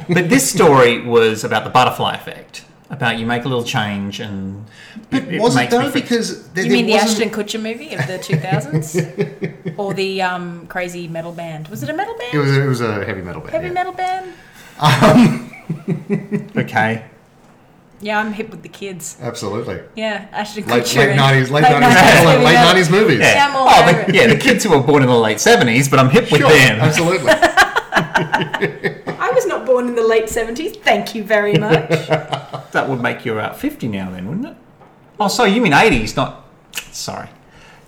But this story was about the butterfly effect. About you make a little change and But it was it makes me though? feel- Because there, You there mean the wasn't- Ashton Kutcher movie of the 2000s? or the um, crazy metal band? Was it a metal band? It was, it was a heavy metal band. Heavy yeah. metal band? okay. Yeah, I'm hip with the kids. Absolutely. Yeah, Ashton Late, Kutcher. late 90s, late, late 90s, 90s late 90s movies. Yeah. Yeah, I'm all oh, the, yeah, the kids who were born in the late seventies, but I'm hip with them. absolutely. I was not born in the late 70s. Thank you very much. That would make you about fifty now, then, wouldn't it? Oh, sorry, you mean eighties, not. Sorry.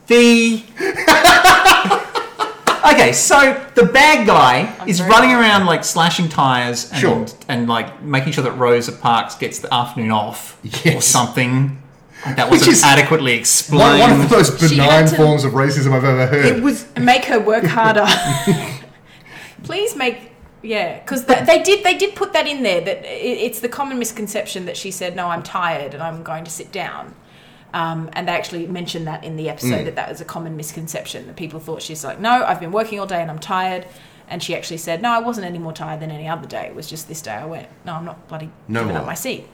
The. okay, so the bad guy I'm is very running sorry. around like slashing tires and Sure. and like making sure that Rosa Parks gets the afternoon off or Yes. something. That Which wasn't is adequately One, explained. one of the most She had benign to- forms of racism I've ever heard. it was make her work harder. Please make yeah, because they did they did put that in there that it, it's the common misconception that she said no, I'm tired and I'm going to sit down. Um, and they actually mentioned that in the episode Mm. that that was a common misconception that people thought she's like no, I've been working all day and I'm tired. And she actually said, "No, I wasn't any more tired than any other day. It was just this day I went. No, I'm not bloody No giving up my seat."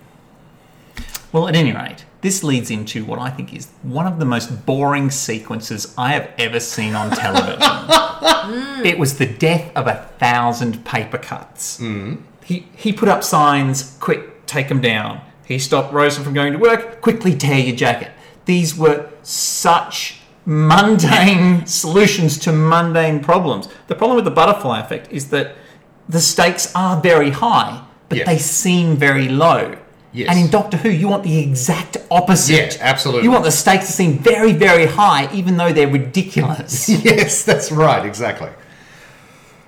Well, at any rate, this leads into what I think is one of the most boring sequences I have ever seen on television. Hmm. It was the death of a thousand paper cuts. Hmm. He, he put up signs, quick, take them down. He stopped Rosa from going to work, quickly tear your jacket. These were such mundane solutions to mundane problems. The problem with the butterfly effect is that the stakes are very high, but Yes. they seem very low. Yes. And in Doctor Who, you want the exact opposite. Yeah, absolutely. You want the stakes to seem very, very high, even though they're ridiculous. yes, that's right, exactly.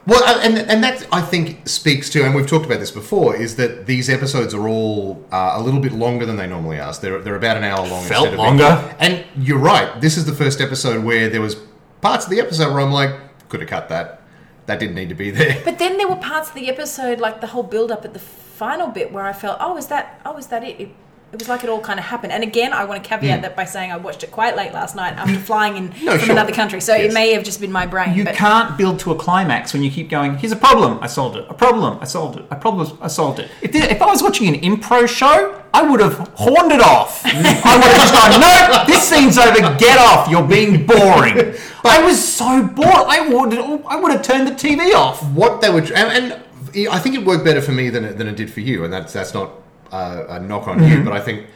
Well, uh, and and that I think speaks to, and we've talked about this before, is that these episodes are all uh, a little bit longer than they normally are. So they're they're about an hour long. Felt instead of longer. And you're right. This is the first episode where there was parts of the episode where I'm like, could have cut that. That didn't need to be there. But then there were parts of the episode, like the whole build up at the final bit, where I felt, oh, is that, oh, is that it? It, it was like it all kind of happened. And again, I want to caveat hmm. that by saying I watched it quite late last night after flying in No, from sure. another country, so Yes. it may have just been my brain. You but can't build to a climax when you keep going, here's a problem, I solved it. A problem, I solved it. A problem, I solved it. If, there- if I was watching an impro show, I would have horned it off. I would have just gone, no, this scene's over, get off, you're being boring. I was so bored, I would, I would have turned the TV off. what they were, and, and I think it worked better for me than it, than it did for you, and that's that's not uh, a knock on you, but I think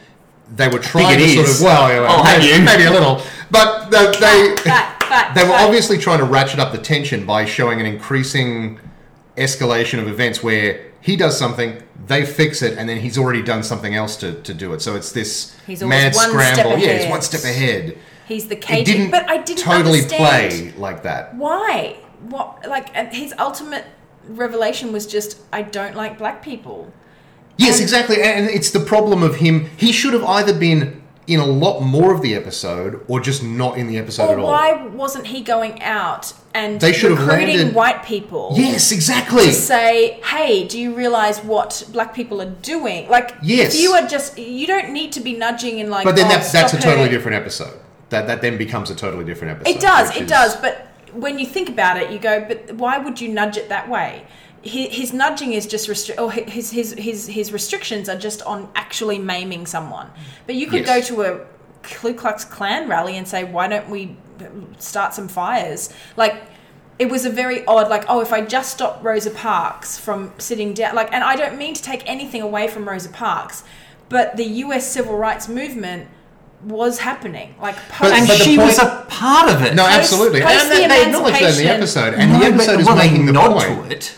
they were trying it to sort of well, yeah, well I'll maybe, you. maybe a little, but they they, Fact, fact, they were obviously trying to ratchet up the tension by showing an increasing escalation of events where he does something, they fix it, and then he's already done something else to, to do it. So it's this He's mad one step scramble. Yeah, he's one step ahead. he's the It caging. didn't, But I didn't totally understand play like that. why. What like his ultimate revelation was just I don't like black people. Yes, And- exactly. And it's the problem of him. He should have either been in a lot more of the episode or just not in the episode Or at all. why wasn't he going out and They should have recruiting landed- white people? Yes, exactly. to say, hey, do you realize what black people are doing? Like, Yes. if you are just, you don't need to be nudging in like, But then oh, that's that's a totally different episode. That that then becomes a totally different episode. It does, it is- does. But when you think about it, you go, but why would you nudge it that way? His, his nudging is just restri- or his, his his his restrictions are just on actually maiming someone. But you could Yes. go to a Ku Klux Klan rally and say, why don't we start some fires? Like it was a very odd, like, oh, if I just stop Rosa Parks from sitting down, like, and I don't mean to take anything away from Rosa Parks, but the U.S. civil rights movement was happening, like, But- post- And but she point- was a part of it. No, Post- absolutely. post and the they, they acknowledge that in the episode, and No, the but- episode is well, they making the nod point. to it.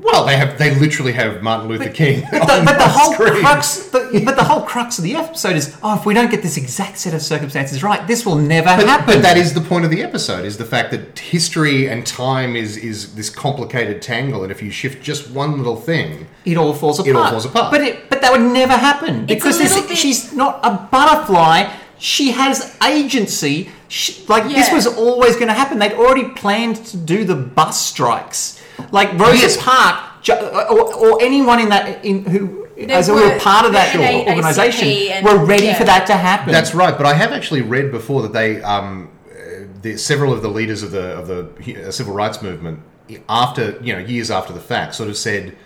Well, they have they literally have Martin Luther King. But the, on but the the whole screen. crux, the, but the whole crux of the episode is, oh, if we don't get this exact set of circumstances right, this will never But, happen. but that is the point of the episode: is the fact that history and time is is this complicated tangle, and if you shift just one little thing, it all falls apart. It all falls apart. But it, but that would never happen It's because this, bit- she's not a butterfly. She has agency. She, like this was always going to happen. They'd already planned to do the bus strikes. Like Rosa Yes. Park or, or anyone in that in who as who were- were part of that the organisation and- were ready yeah. for that to happen. That's right, but I have actually read before that they, um, uh, the, several of the leaders of the of the uh, civil rights movement, after you know years after the fact, sort of said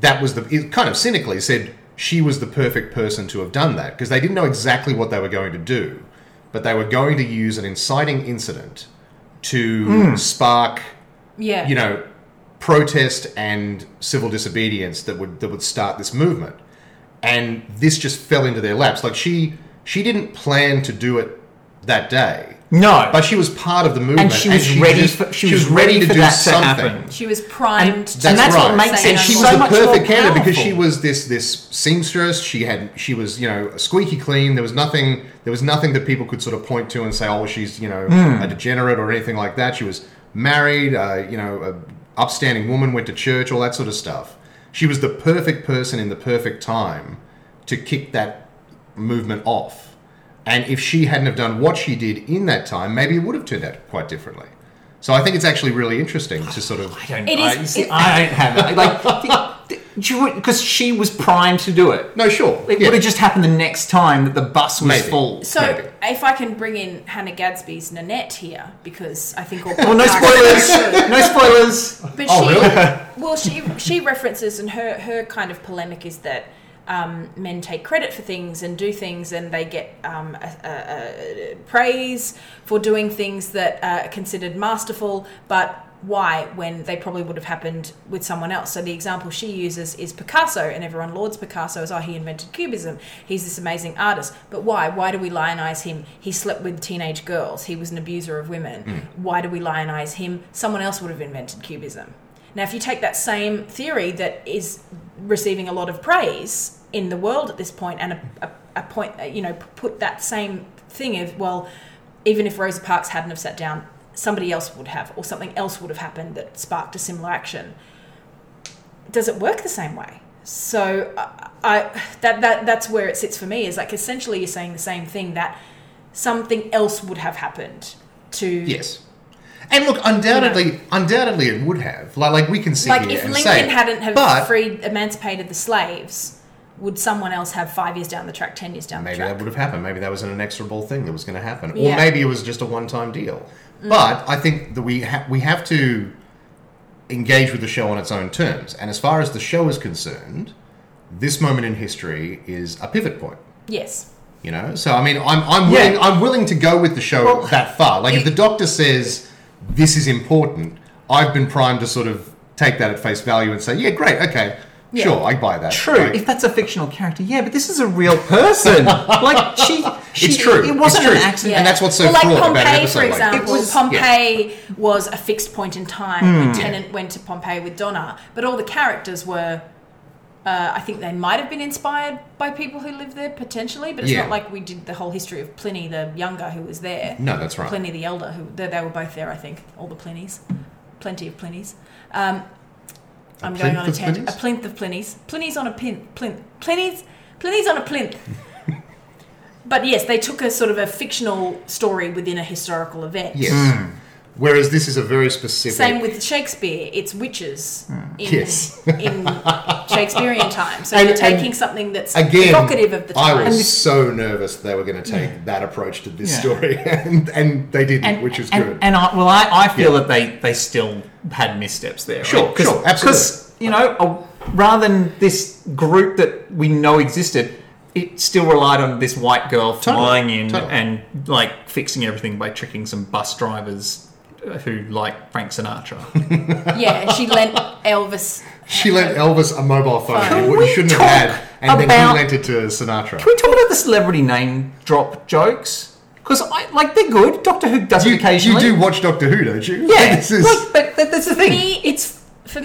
that was the it kind of cynically said she was the perfect person to have done that because they didn't know exactly what they were going to do, but they were going to use an inciting incident to spark Yeah. you know, protest and civil disobedience that would that would start this movement. And this just fell into their laps. Like she she didn't plan to do it that day. no, But she was part of the movement and she was ready. just- for, she, was ready, for that to. She was primed. And- to and that's right. what makes say it And she was so the perfect more candidate because she was this this seamstress. She had she was you know squeaky clean. There was nothing there was nothing that people could sort of point to and say, oh, she's you know Hmm. a degenerate or anything like that. She was married, uh, you know, a upstanding woman, went to church, all that sort of stuff. She was the perfect person in the perfect time to kick that movement off. And if she hadn't have done what she did in that time, maybe it would have turned out quite differently. So I think it's actually really interesting to sort of I don't. It I, is- see, it- I don't have. Like because she was primed to do it. no, sure, It yeah. would have just happened the next time that the bus was Maybe. full. So, Maybe. if I can bring in Hannah Gadsby's Nanette here, because I think all Well, no podcasts- spoilers. no spoilers. But Oh, she, really? well, she she references, and her her kind of polemic is that um, men take credit for things and do things, and they get um, a, a, a praise for doing things that are considered masterful, but why when they probably would have happened with someone else. So the example she uses is picasso and everyone lauds picasso as oh he invented cubism. He's this amazing artist. But why? Why do we lionize him? He slept with teenage girls. He was an abuser of women. Hmm. Why do we lionize him? Someone else would have invented cubism. Now, if you take that same theory that is receiving a lot of praise in the world at this point, and a, a, a point, you know, put that same thing of well, even if Rosa Parks hadn't have sat down, somebody else would have, or something else would have happened that sparked a similar action. Does it work the same way? So, I, I that that that's where it sits for me. Is like essentially you're saying the same thing that something else would have happened to Yes. And look, undoubtedly, undoubtedly, it would have. Like, like we can see like here if and Lincoln say, hadn't have but freed emancipated the slaves, would someone else have five years down the track, ten years down the track? maybe that would have happened. Maybe that was an inexorable thing that was going to happen, or Yeah. Mm. maybe it was just a one-time deal. Mm. But I think that we ha- we have to engage with the show on its own terms. And as far as the show is concerned, this moment in history is a pivot point. Yes. You know, so I mean, I'm I'm Yeah. willing I'm willing to go with the show Well, that far. Like, if the doctor says this is important, I've been primed to sort of take that at face value and say, yeah, great, okay, Yeah. sure, I buy that. True, Like, if that's a fictional character, yeah, but this is a real person. like she, she, It's true. It wasn't true. an accident. And that's what's so well, like flawed Pompeii, about an episode for like example. It was- Pompeii was a fixed point in time. Hmm. when Tennant went to Pompeii with Donna, but all the characters were. Uh, I think they might have been inspired by people who lived there potentially, but it's Yeah. not like we did the whole history of Pliny the Younger who was there. No, that's right. Pliny the Elder, who they, they were both there. I think all the Plinies, plenty of Plinies. Um, I'm going on a tangent. A plinth of Plinies. Plinies on a pin. Plinth. Plinies. Plinies on a plinth. but yes, they took a sort of a fictional story within a historical event. Yes. Whereas this is a very specific. Same with Shakespeare. It's witches in, Yes. in Shakespearean time. So And- you're taking something that's Again, evocative of the I time. was so nervous they were going to take that approach to this Yeah. story, and, and they didn't, and, which is and, good. And I, well, I, I feel Yeah. that they, they still had missteps there. Sure, right? 'Cause- sure, absolutely. Because you know, uh, rather than this group that we know existed, it still relied on this white girl Totally, flying in totally. and like fixing everything by tricking some bus drivers who like Frank Sinatra. yeah, she lent Elvis. she lent Elvis a mobile phone Can he we shouldn't have had, and then about- he lent it to Sinatra. Can we talk about the celebrity name drop jokes? Because I like they're good. Doctor Who does You, it occasionally. you do watch Doctor Who, don't you? yeah. this is like, but that, that's the thing. Me, it's for,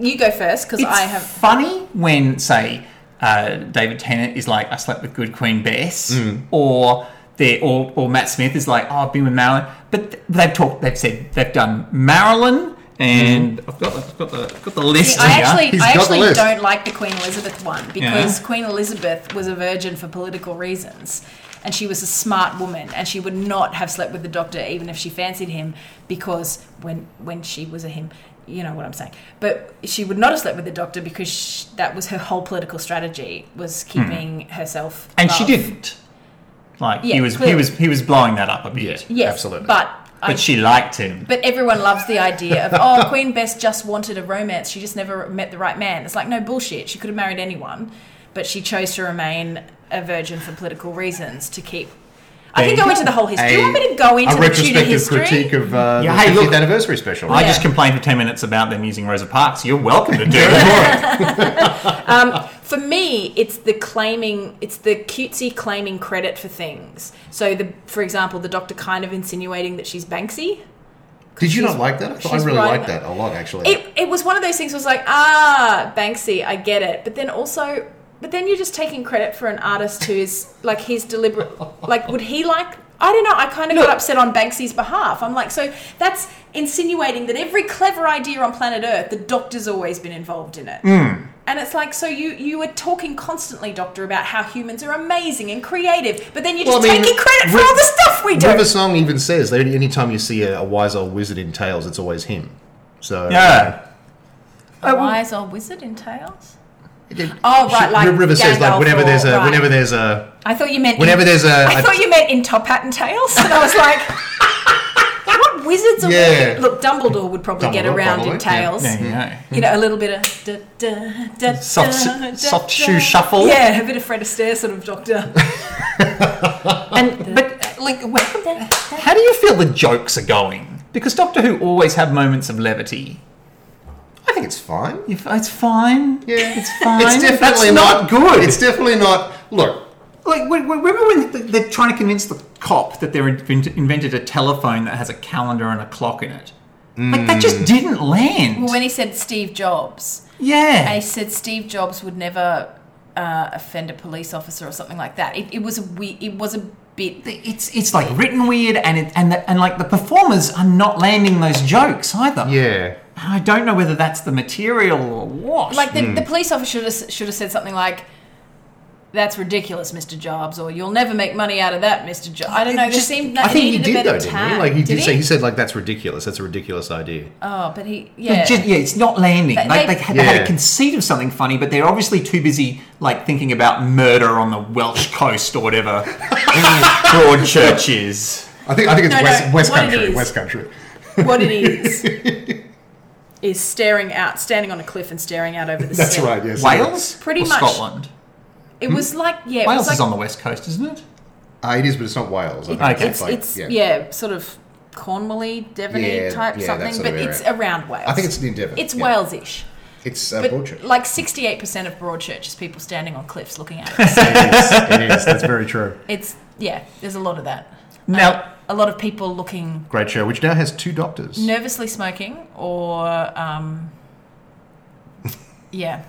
You go first because I have. funny when, say, uh, David Tennant is like, "I slept with good Queen Bess," Mm. or they or, or Matt Smith is like, "Oh, I've been with Marilyn," but they've talked, they've said they've done Marilyn, and I've got the, I've got the I've got the list I here. actually, He's I actually don't like the Queen Elizabeth one because Yeah. Queen Elizabeth was a virgin for political reasons, and she was a smart woman, and she would not have slept with the doctor even if she fancied him because when when she was a him, you know what I'm saying. But she would not have slept with the doctor because sh that was her whole political strategy was hmm. keeping herself. and she didn't. Like he Yeah, was he clearly. was he was blowing that up a bit, Yes, Absolutely. But I, but she liked him. But everyone loves the idea of, oh, Queen Bess just wanted a romance. She just never met the right man. It's like, no bullshit. She could have married anyone, but she chose to remain a virgin for political reasons to keep. I There can go go. into the whole history. Do you want me to go into a the Tudor retrospective history? critique of uh, Yeah, the hey, 50th look. anniversary special. I Yeah. just complained for ten minutes about them using Rosa Parks. You're welcome to do it. For me, it's the claiming, it's the cutesy claiming credit for things. So, the, for example, the doctor kind of insinuating that she's Banksy. Did you not like that? I, thought I she's really writing liked that a lot, actually. It, it was one of those things was like, ah, Banksy, I get it. But then also, but then you're just taking credit for an artist who is like, he's deliberate. Like, would he like, I don't know, I kind of got upset on Banksy's behalf. I'm like, so that's insinuating that every clever idea on planet Earth, the doctor's always been involved in it. Hmm. And it's like, so you you were talking constantly, Doctor, about how humans are amazing and creative, but then you're just Well, I mean, taking credit for Ri- all the stuff we do. River Song even says that anytime you see a, a wise old wizard in Tales, it's always him. So yeah. A wise old wizard in Tales. It- Oh, right, like River says like whenever there's a right. whenever there's a I thought you meant whenever in- there's a, I a- thought you meant in Top Hat and Tails, and I was like, "What wizards are Yeah. we?" Look, Dumbledore would probably get around probably, in Tails. There you go. You know, a little bit of da, da, da, Soft- da, da, soft da. shoe shuffle. Yeah, a bit of Fred Astaire sort of Doctor. And but uh, like, wh- how do you feel the jokes are going? Because Doctor Who always have moments of levity. I think it's fine. You f- It's fine. Yeah, it's fine. It's definitely That's not, good. It's definitely not. Look, like when- when- remember when th- they're trying to convince the cop that they're invent- invented a telephone that has a calendar and a clock in it. Like that just didn't land. Well, when he said Steve Jobs, yeah. and he said Steve Jobs would never uh, offend a police officer or something like that. It, it was a we- It was a bit. it's it's like written weird and it and the, and like the performers are not landing those jokes either. yeah, I don't know whether that's the material or what. Like the, Hmm. the police officer should have, should have said something like, "That's ridiculous, Mr. Jobs," or "You'll never make money out of that, Mr. Jobs." I don't know. There Just- seemed I think it he needed did a better though, didn't tag. he? Like he did, Did say he? he said like that's ridiculous. That's a ridiculous idea. Oh, but he It yeah. just- yeah, it's not landing. They- like they- they, had, they had Yeah. a conceit of something funny, but they're obviously too busy like thinking about murder on the Welsh coast or whatever Broadchurch is. I think I think it's No, no, West, West what it Country. is- West Country. what it is is staring out, standing on a cliff and staring out over the sea. That's sea. right. Yes. Wales, Pretty or much. Scotland. It was like yeah, it Wales was like is on the west coast, isn't it? Uh, it is, but it's not Wales. I think Okay. it's like- it's yeah. sort of Cornwally, Devony Yeah, type yeah, something, that sort but of it's around Wales. I think it's in Devon. it's yeah. Wales-ish. It's uh, But Broadchurch. like 68% of Broadchurch is people standing on cliffs looking at it. it is. It is. That's very true. it's yeah, there's a lot of that. Now, A lot of people looking Great show, which now has two doctors. nervously smoking or um yeah,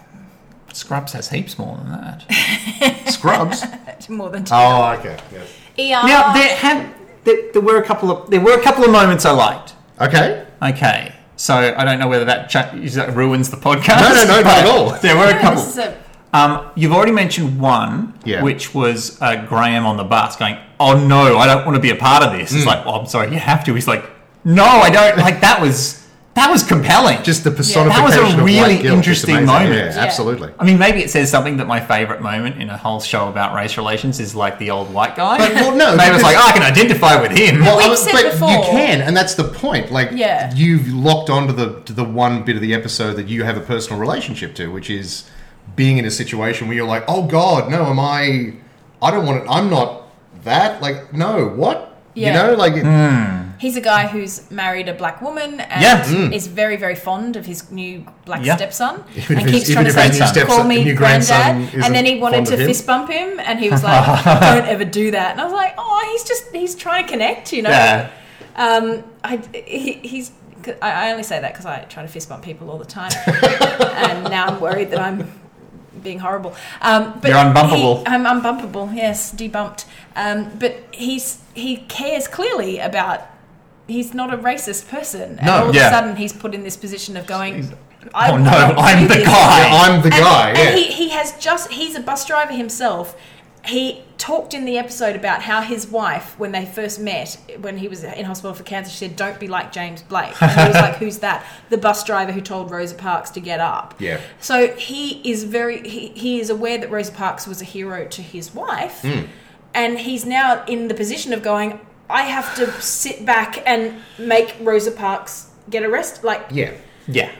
Scrubs has heaps more than that. Scrubs. more than two. oh, okay. Yeah. ER. now there had there, there were a couple of there were a couple of moments I liked. Okay. Okay, so I don't know whether that, cha- is that ruins the podcast. No, no, no, not at all. There were a couple. This is a- Um, you've already mentioned one, Yeah. which was uh, Graham on the bus going, "Oh no, I don't want to be a part of this." It's Hmm. like, "Well, I'm sorry, you have to." He's like, "No, I don't." Like that was that was compelling. Just the That personification was a of really white guilt. It's interesting moment. Yeah, Yeah. absolutely. I mean, maybe it says something that my favourite moment in a whole show about race relations is like the old white guy. But, well, no, maybe it's like oh, I can identify with him. Well, We've I- said but before- you can, and that's the point. Like, Yeah. you've locked onto the to the one bit of the episode that you have a personal relationship to, which is being in a situation where you're like, "Oh God, no, am I? I don't want it. I'm not that. Like, no, what? Yeah. You know, like, it, He's a guy who's married a black woman and Yeah. Mm. is very, very fond of his new black Yeah. stepson Even and keeps trying to even if his say, new stepson- "Call me new grandson granddad." And then he wanted to fist bump him, and he was like, "Don't ever do that." And I was like, "Oh, he's just he's trying to connect, you know." Yeah. Um, I he, he's I, I only say that because I try to fist bump people all the time, and now I'm worried that I'm being horrible. Um, but You're unbumpable. he- I'm unbumpable. Yes, debumped. Um, but he's he cares clearly about. He's not a racist person, and No, all of yeah. a sudden he's put in this position of going. I Oh, no, I'm the guy. I'm the guy. and yeah. he, he has just he's a bus driver himself he talked in the episode about how his wife when they first met when he was in hospital for cancer she said don't be like james blake and he was like who's that the bus driver who told rosa parks to get up Yeah. so he is very he, he is aware that rosa parks was a hero to his wife Hmm. and he's now in the position of going i have to sit back and make rosa parks get arrested like yeah. Yeah.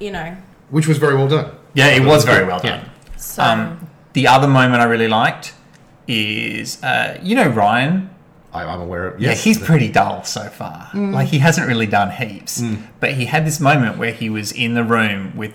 you know Which was very well done. Yeah, it was very well Yeah. done. so Um, the other moment I really liked is, uh, you know, Ryan. I, I'm aware of. Yeah, he's the- pretty dull so far. Like he hasn't really done heaps, but he had this moment where he was in the room with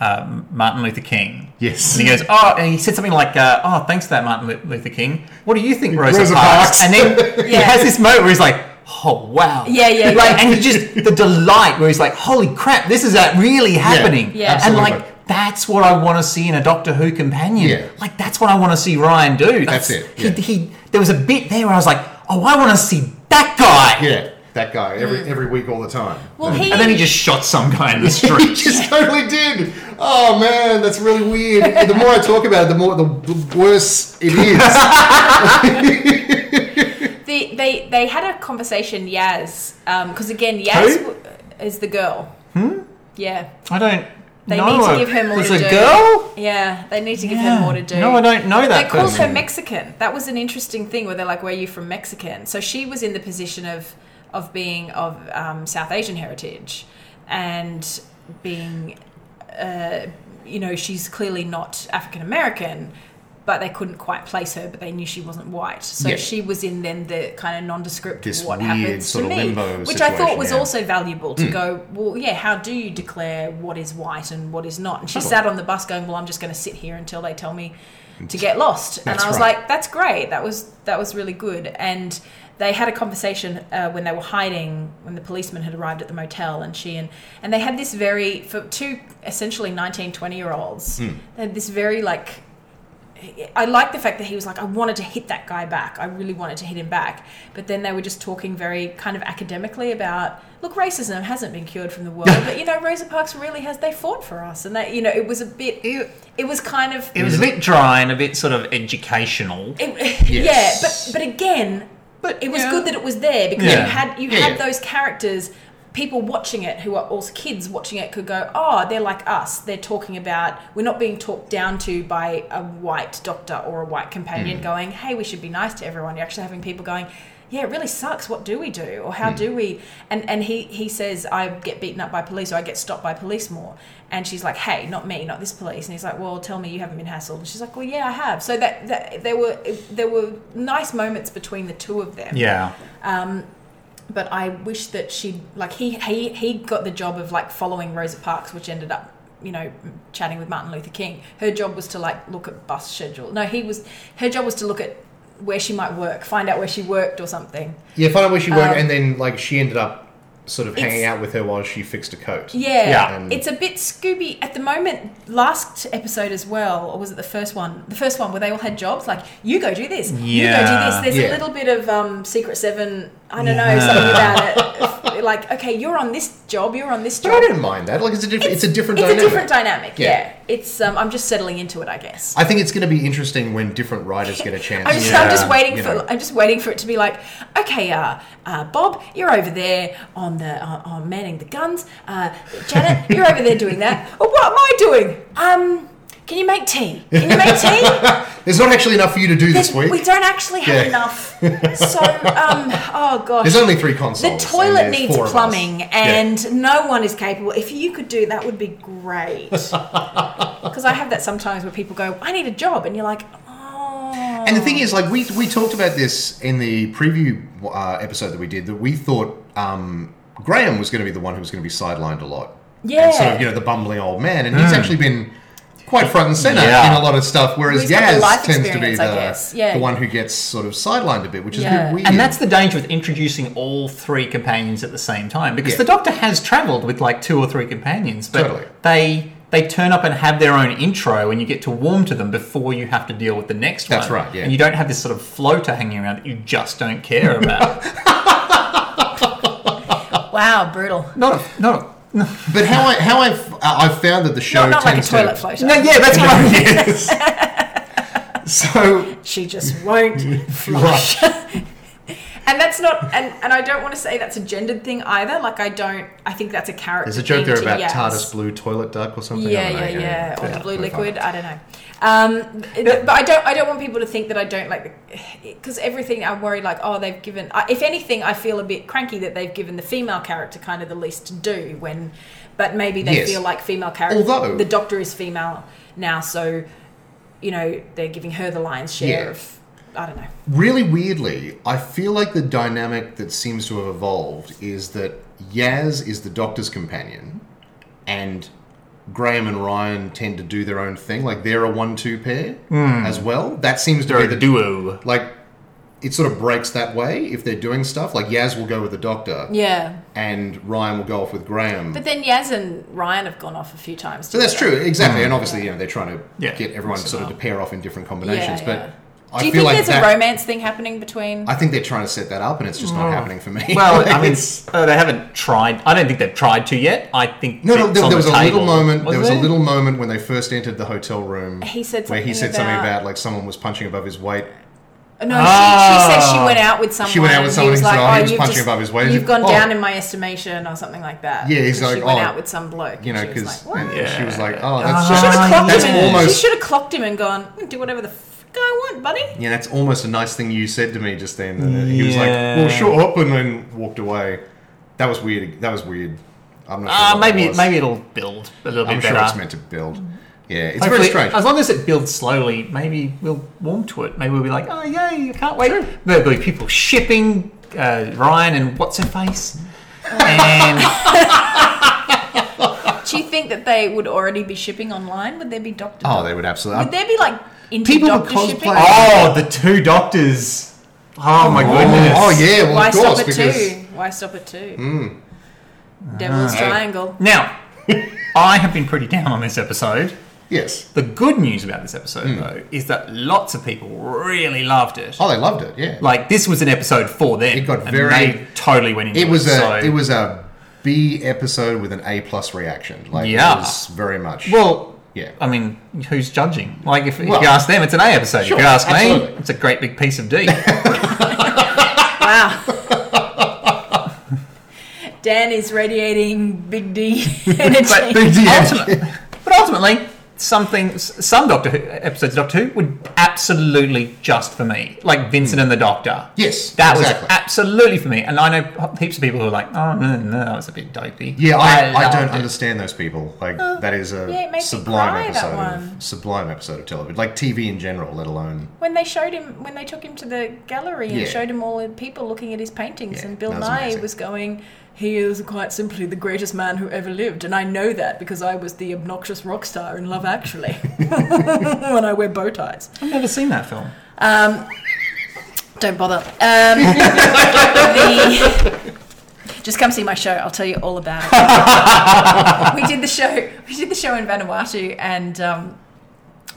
um, Martin Luther King. Yes. and he goes, "Oh," and he said something like, uh, "Oh, thanks for that, Martin Luther King. What do you think, Rosa, Rosa Parks?" Parks. And then he has this moment where he's like. Oh wow! Yeah, yeah, Like, yeah. and he just the delight where he's like, "Holy crap! This is uh, really happening!" Yeah. and Absolutely. like that's what I want to see in a Doctor Who companion. Yeah. Like that's what I want to see Ryan do. That's it, yeah. He, he there was a bit there where I was like, oh, I want to see that guy. Yeah, that guy every every week, all the time. well he And then he just shot some guy in the he street. just totally did. Oh man, that's really weird. And the more I talk about it, the more the, the worse it is. The, they they had a conversation, Yaz, because again, Yaz Who? w- is the girl. Hmm. Yeah, I don't. They know need to give her more to a do. girl. Yeah, they need to give Yeah. her more to do. No, I don't know that They called person. her Mexican. That was an interesting thing where they're like, "Where are you from, Mexican?" So she was in the position of of being of um, South Asian heritage, and being, uh, you know, she's clearly not African American. But they couldn't quite place her, but they knew she wasn't white. So Yeah. she was in then the kind of nondescript This what weird happens sort to of me, limbo which I thought was yeah. also valuable to go. Well, yeah, how do you declare what is white and what is not? And she Sure. sat on the bus going, "Well, I'm just going to sit here until they tell me to get lost." and I was right. like, "That's great. That was that was really good." And they had a conversation uh, when they were hiding when the policeman had arrived at the motel, and she and and they had this very for two essentially 19, 20 year olds. Hmm. They had this very like I like the fact that he was like, I wanted to hit that guy back. I really wanted to hit him back. But then they were just talking very kind of academically about, look, racism hasn't been cured from the world, but you know, Rosa Parks really has. They fought for us, and that you know, it was a bit. It was kind of. It was a bit dry and a bit sort of educational. It, Yes. Yeah, but but again, But it was yeah. good that it was there because Yeah. you had you Yeah, had those characters. People watching it who are also kids watching it could go, oh, they're like us. They're talking about we're not being talked down to by a white doctor or a white companion Mm. going, hey, we should be nice to everyone. You're actually having people going, yeah, it really sucks. What do we do, or how Mm. do we? And and he he says I get beaten up by police or I get stopped by police more. And she's like, hey, not me, not this police. And he's like, well, tell me you haven't been hassled. And she's like, well, yeah, I have. So that, that there were there were nice moments between the two of them. Yeah. Um, but I wish that she like he he he got the job of like following Rosa Parks, which ended up you know chatting with Martin Luther King. Her job was to like look at bus schedule. No, he was her job was to look at where she might work, find out where she worked or something. yeah, find out where she worked, Um, and then like she ended up sort of hanging out with her while she fixed a coat. Yeah, Yeah. And- it's a bit Scooby at the moment. Last episode as well, or was it the first one? The first one where they all had jobs. Like you go do this, yeah. you go do this. There's Yeah. a little bit of um, Secret Seven. I don't know something about it. like okay, you're on this job, you're on this But job. I don't mind that. Like it's a different. It's, a different. It's dynamic. a different dynamic. Yeah. Yeah, it's. Um, I'm just settling into it, I guess. I think it's going to be interesting when different writers get a chance. I'm just, Yeah. I'm just waiting You for. know. I'm just waiting for it to be like, okay, uh, uh, Bob, you're over there on the uh, on manning the guns. Uh, Janet, you're over there doing that. Oh, what am I doing? Um, can you make tea? Can you make tea? There's not actually enough for you to do this week. We don't actually have Yeah. enough. So, um, oh gosh. There's only three the consoles. and toilet needs four of us. plumbing, Yeah. and no one is capable. If you could do that, would be great. Because I have that sometimes where people go, "I need a job," and you're like, "Oh." And the thing is, like we we talked about this in the preview uh, episode that we did, that we thought um, Graham was going to be the one who was going to be sidelined a lot. Yeah. And sort of, you know, the bumbling old man, and he's actually been quite front and center Yeah. in a lot of stuff, whereas He's got the Yaz tends to be the. Yeah. the one who gets sort of sidelined a bit, which is a bit weird. And that's the danger with introducing all three companions at the same time, because Yeah. the Doctor has travelled with like two or three companions, but Totally. they they turn up and have their own intro, and you get to warm to them before you have to deal with the next That's one. right, yeah. And you don't have this sort of floater hanging around that you just don't care about. Wow, brutal. not a, not a, But how I how I've I've found that the show Not, not like a tends toilet to floater. no, yeah, that's right. yes. so She just won't flush. And that's not, and, and I don't want to say that's a gendered thing either. Like, I don't, I think that's a character. there's a joke there about Yaz. TARDIS blue toilet duck or something. I Yeah, don't yeah, know, yeah, the blue liquid. funny. I don't know. Um, but I don't. I don't want people to think that I don't like because everything. I'm worried like, oh, they've given. If anything, I feel a bit cranky that they've given the female character kind of the least to do when, but maybe they Yes. feel like female characters. Although- the Doctor is female now, so you know they're giving her the lion's share Yeah. of. I don't know. Really weirdly, I feel like the dynamic that seems to have evolved is that Yaz is the Doctor's companion, and Graham and Ryan tend to do their own thing. Like they're a one-two pair hmm. as well. That seems to They're be the duo. like. It sort of breaks that way if they're doing stuff. Like Yaz will go with the Doctor, Yeah, and Ryan will go off with Graham. but then Yaz and Ryan have gone off a few times. So that's true, exactly. Hmm. And obviously, you know, they're trying to Yeah. get everyone So- sort of to pair off in different combinations. yeah. But I Do you feel think like there's that, a romance thing happening between? I think they're trying to set that up, and it's just not happening for me. Well, I mean, uh, they haven't tried. I don't think they've tried to yet. I think no, no. it's There, on there the was a little moment. Was there was a little moment when they first entered the hotel room. He said where he something said something about- about like someone was punching above his weight. No, Ah. she, she says she went out with someone. She went out with someone He was and like, oh, he oh, was you've punching just- above his weight. You've gone Oh. down in my estimation, or something like that. Yeah, he's 'Cause like, she went oh, out with some bloke. You know, and she because like, what? she was like, oh, She that's should Ah, have clocked that's him. and- almost She should have clocked him and gone, "Mm, do whatever the fuck I want, buddy. yeah, that's almost a nice thing you said to me just then. And He was like, Yeah. well, shut up, and then walked away. That was weird. That was weird. I'm not sure. Uh, what that maybe was. maybe it'll build a little bit. I'm bit sure better. it's meant to build. Yeah, it's Hopefully- very strange. As long as it builds slowly, maybe we'll warm to it. Maybe we'll be like, oh yay, I can't wait. There'll be people shipping uh, Ryan and what's her face, and Do you think that they would already be shipping online? Would there be doctor? Oh, they would absolutely. Would there be like into People would doctor shipping? cosplay- oh, the two doctors. Oh my goodness. Oh yeah, well Why of stop course at because two? Why stop at two? Mm. Devil's Uh, Triangle. Now, I have been pretty down on this episode. yes. The good news about this episode, Hmm. though, is that lots of people really loved it. Oh, they loved it. Yeah. Like this was an episode for them. It got and very- They totally went into it. it was a so- it was a B episode with an A plus reaction. Like Yeah. it was very much. Well, Yeah. I mean, who's judging? Like, if, if Well, you ask them, it's an A episode. sure, if you ask absolutely. me, it's a great big piece of D. Wow. Dan is radiating big D energy. but, ultimate, but ultimately, something, some Doctor Who, episodes of Doctor Who would absolutely just for me. Like Vincent hmm. and the Doctor. Yes, That exactly. was absolutely for me. And I know heaps of people who are like, oh, no, no, that was a bit dopey. yeah, I, I, loved don't it. understand those people. Like that is a yeah, it makes me sublime cry, episode of sublime episode of television. Like TV in general, let alone when they showed him, when they took him to the gallery and Yeah. showed him all the people looking at his paintings, Yeah, and Bill Nighy amazing. was going, he is quite simply the greatest man who ever lived, and I know that because I was the obnoxious rock star in Love Actually when I wear bow ties. I've never seen that film. Um, don't bother. Um, the, just come see my show. I'll tell you all about it. we did the show. We did the show in Vanuatu, and um,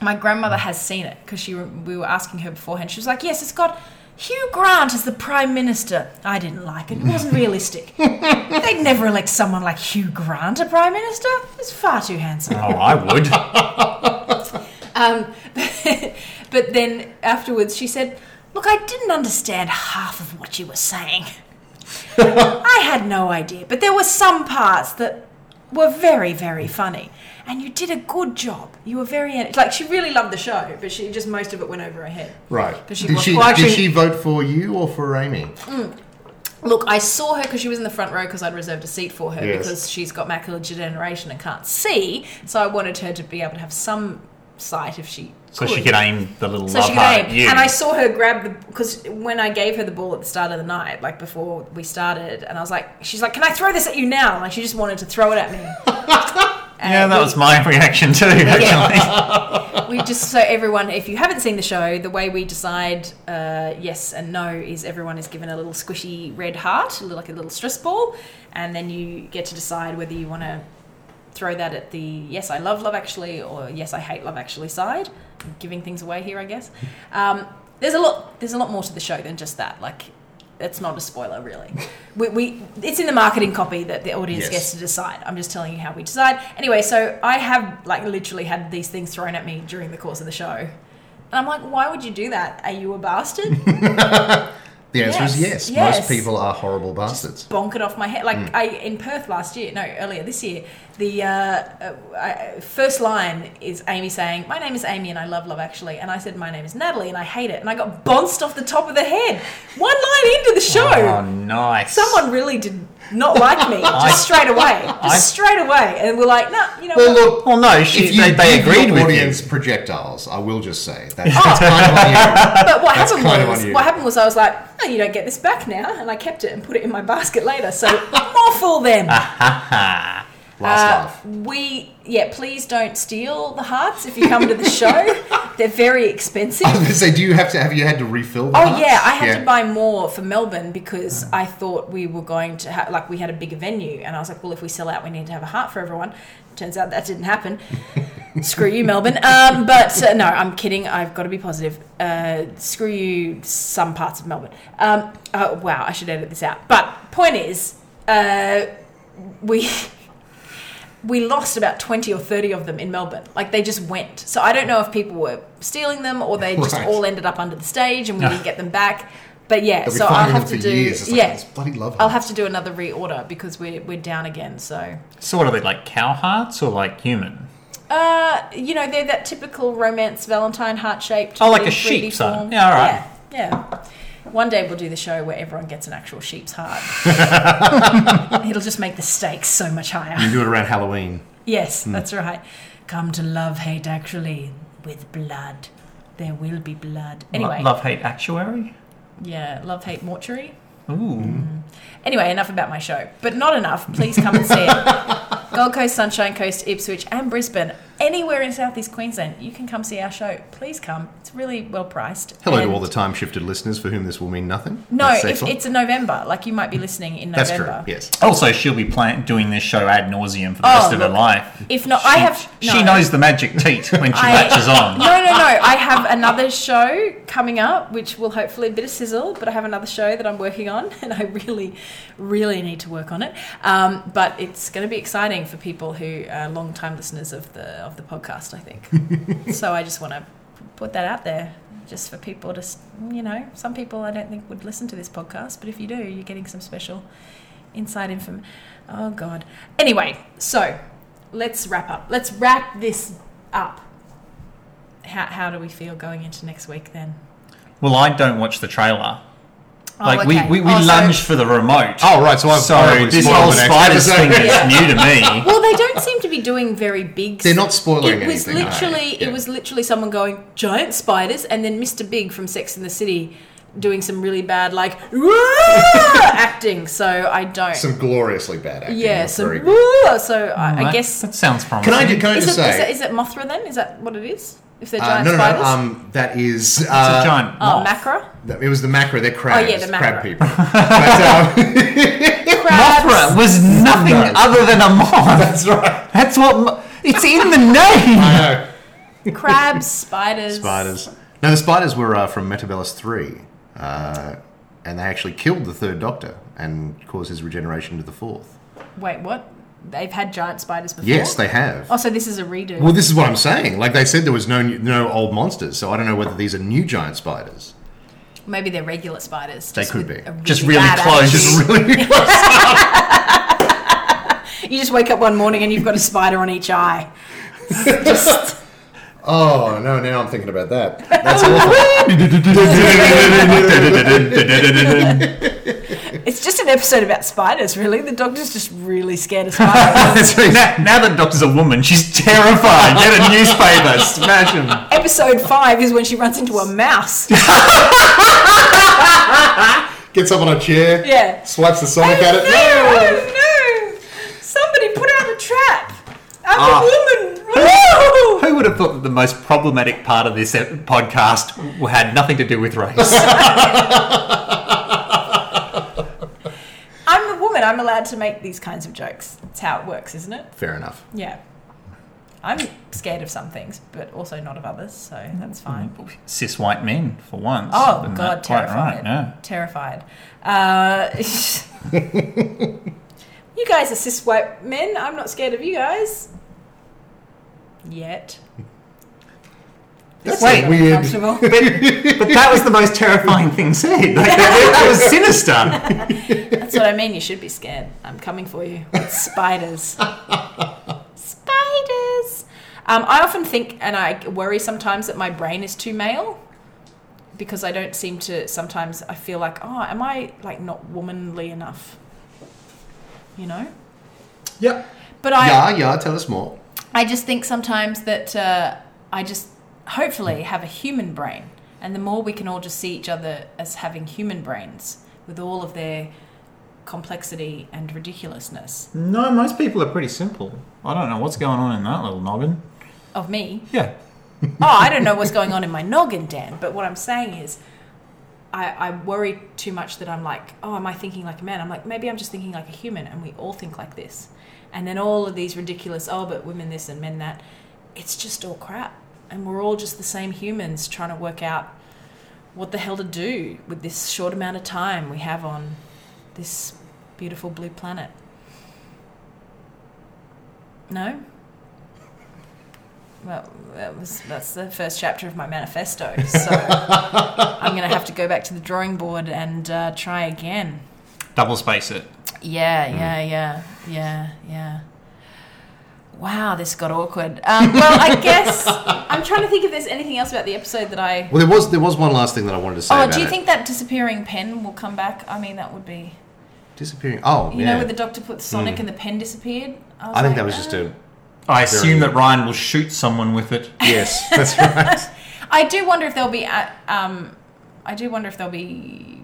my grandmother has seen it because she we were asking her beforehand. She was like, "Yes, it's got." Hugh Grant as the Prime Minister. I didn't like it. It wasn't realistic. They'd never elect someone like Hugh Grant a Prime Minister. He's far too handsome. Oh, I would. Um, but then afterwards, she said, Look, I didn't understand half of what you were saying. I had no idea, but there were some parts that were very, very funny. And you did a good job. You were very like she really loved the show, but she just most of it went over her head. right. But she Did was- she Well, actually- did she vote for you or for Amy? Mm. Look, I saw her because she was in the front row because I'd reserved a seat for her Yes. because she's got macular degeneration and can't see. So I wanted her to be able to have some sight if she So she could aim the little So love she could aim. And I saw her grab the because when I gave her the ball at the start of the night, like before we started, and I was like, she's like, "Can I throw this at you now?" Like she just wanted to throw it at me. Yeah, that we- was my reaction too. Actually, we just so everyone if you haven't seen the show the way we decide uh, yes and no is everyone is given a little squishy red heart like a little stress ball and then you get to decide whether you want to throw that at the yes i love love actually or yes i hate love actually side. I'm giving things away here i guess. Um, there's a lot there's a lot more to the show than just that. Like it's not a spoiler really. We, we it's in the marketing copy that the audience Yes. gets to decide. I'm just telling you how we decide. Anyway so i have like literally had these things thrown at me during the course of the show. And i'm like why would you do that? Are you a bastard The answer is Yes, yes. yes. Most people are horrible bastards. bonk it off my head. Like Hmm. I in Perth last year, no, earlier this year, the uh, uh, first line is Amy saying, "My name is Amy and I love Love Actually," and I said, "My name is Natalie and I hate it," and I got bounced off the top of the head. One line into the show, oh, nice. someone really did not like me just straight away, just I- straight away, and we're like, "No, you know Well, what?" look, Well, no, she, if you they, they agreed your with audience you. projectiles, I will just say that's, that's kind of on you. But what That's happened kind was, what happened was, I was like, "Oh, you don't get this back now," and I kept it and put it in my basket later. So more fool them. Ah. Last Uh, laugh. we yeah, please don't steal the hearts if you come to the show. They're very expensive. I was going to say, do you have to have you had to refill? The Oh hearts? yeah, I had to buy more for Melbourne because I thought we were going to have like we had a bigger venue, and I was like, well, if we sell out, we need to have a heart for everyone. Turns out that didn't happen. screw you, Melbourne. Um, but uh, no, I'm kidding. I've got to be positive. Uh, screw you, some parts of Melbourne. Um, oh, wow, I should edit this out. But point is, uh, we. We lost about 20 or 30 of them in Melbourne. Like they just went. So I don't know if people were stealing them or they just Right. all ended up under the stage and we didn't get them back. But yeah, so I'll have to do years. It's like, yeah, "It's bloody love I'll have to do another reorder because we're we're down again. So So what are they like cow hearts or like human? uh, you know, they're that typical romance Valentine heart shaped. Oh, like a sheep's heart. Yeah, all right. Yeah, yeah. One day we'll do the show where everyone gets an actual sheep's heart. It'll just make the stakes so much higher. You do it around Halloween. Yes, Hmm. that's right. Come to love hate actually with blood. There will be blood. Anyway, Love hate actuary. Yeah, love hate mortuary. Ooh. Mm. Anyway, enough about my show, but not enough. Please come and see it. Gold Coast, Sunshine Coast, Ipswich, and Brisbane. Anywhere in Southeast Queensland, you can come see our show. Please come. It's really well priced. Hello to all the time shifted listeners for whom this will mean nothing. No, if it's in November, like you might be listening in That's November. true. Yes. Also, she'll be playing, doing this show ad nauseum for the Oh, rest of her oh, life. If not, I She- have. She knows the magic teat when she I- latches on. No, no, no. I have another show coming up, which will hopefully be a bit of sizzle. But I have another show that I'm working on, and I really, really need to work on it. Um, but it's going to be exciting for people who are long-time listeners of the of the podcast. I think. so I just want to put that out there, just for people to, you know, some people I don't think would listen to this podcast, but if you do, you're getting some special inside info. Oh God. Anyway, so let's wrap up. Let's wrap this up how, how do we feel going into next week then? Well, I don't watch the trailer. Oh, Like okay. we, we, we Oh, so- lunge for the remote. Oh, right. So I've so probably this whole the spiders thing is new to me. Well, they don't seem to be doing very big. They're not spoiling It was anything, no. literally, Yeah. it was literally someone going giant spiders, and then Mr. Big from Sex in the City doing some really bad like acting. So I don't. Some gloriously bad acting. yeah, some. So I, I That- guess. that sounds promising. Can I, ju- can I Is it, just is, it, is it Mothra then? Is that what it is? If they're uh, giant no, no, spiders? no. Um, that is. It's Uh, a giant oh, moth. Macra? That- It was the Macra. They're crabs. yeah, the crab people. but, um, Crabs. Mothra was nothing No. other than a moth. that's right. That's what. It's in the name. I know. Crabs, spiders. Spiders. No, the spiders were uh, from Metebelis 3. Uh, and they actually killed the third doctor and caused his regeneration to the fourth. Wait, what? They've had giant spiders before? Yes, they have. Oh, so this is a redo. Well, this is what I'm saying. Like they said, there was no no old monsters, so I don't know whether these are new giant spiders. Maybe they're regular spiders. They could be. a Just really close. Just really close. You just wake up one morning and you've got a spider on each eye. just Oh no! Now I'm thinking about that. That's awful. it's just an episode about spiders, really. The doctor's just really scared of spiders. now, now that Doctor's a woman, she's terrified. Get a newspaper, smash him. Episode five is when she runs into a mouse. Gets up on a chair. Yeah. Swipes the Sonic at it. No, oh, no! Somebody put out a trap. I I'm Ah. a woman. Woo! Who would have thought that the most problematic part of this ep- podcast had nothing to do with race? I'm a woman. I'm allowed to make these kinds of jokes. It's how it works, isn't it? Fair enough. Yeah. I'm scared of some things, but also not of others, so that's fine. Cis white men, for once. Oh Isn't God, that quite terrified! Right, yeah. Terrified. Uh, you guys are cis white men. I'm not scared of you guys. Yet. That's Wait, a weird. But, but that was the most terrifying thing said. Like, that, that was sinister. That's what I mean. You should be scared. I'm coming for you. It's spiders. spiders. Um, I often think, and I worry sometimes that my brain is too male because I don't seem to. Sometimes I feel like, oh, am I like not womanly enough? You know. Yep. But I, Yeah, yeah. Tell us more. I just think sometimes that uh, I just hopefully have a human brain, and the more we can all just see each other as having human brains with all of their complexity and ridiculousness No, most people are pretty simple. I don't know what's going on in that little noggin. of me. Yeah. oh, I don't know what's going on in my noggin, Dan. But what I'm saying is, I, I worry too much that I'm like, oh, am I thinking like a man? I'm like, maybe I'm just thinking like a human, and we all think like this. And then all of these ridiculous, oh, but women this and men that, it's just all crap. And we're all just the same humans trying to work out what the hell to do with this short amount of time we have on this beautiful blue planet. No? Well, that was that's the first chapter of my manifesto. So I'm going to have to go back to the drawing board and uh, try again. Double space it. Yeah, yeah, yeah, yeah, yeah. Wow, this got awkward. Um, well, I guess I'm trying to think if there's anything else about the episode that I. Well, there was there was one last thing that I wanted to say Oh, about do you it. think that disappearing pen will come back? I mean, that would be. disappearing? Oh, You yeah. know, where the doctor put Sonic and the pen disappeared. I, was I think like, that was just a I assume Very- that Ryan will shoot someone with it. yes. That's right. I do wonder if there'll be. uh, Um, I do wonder if there'll be mm,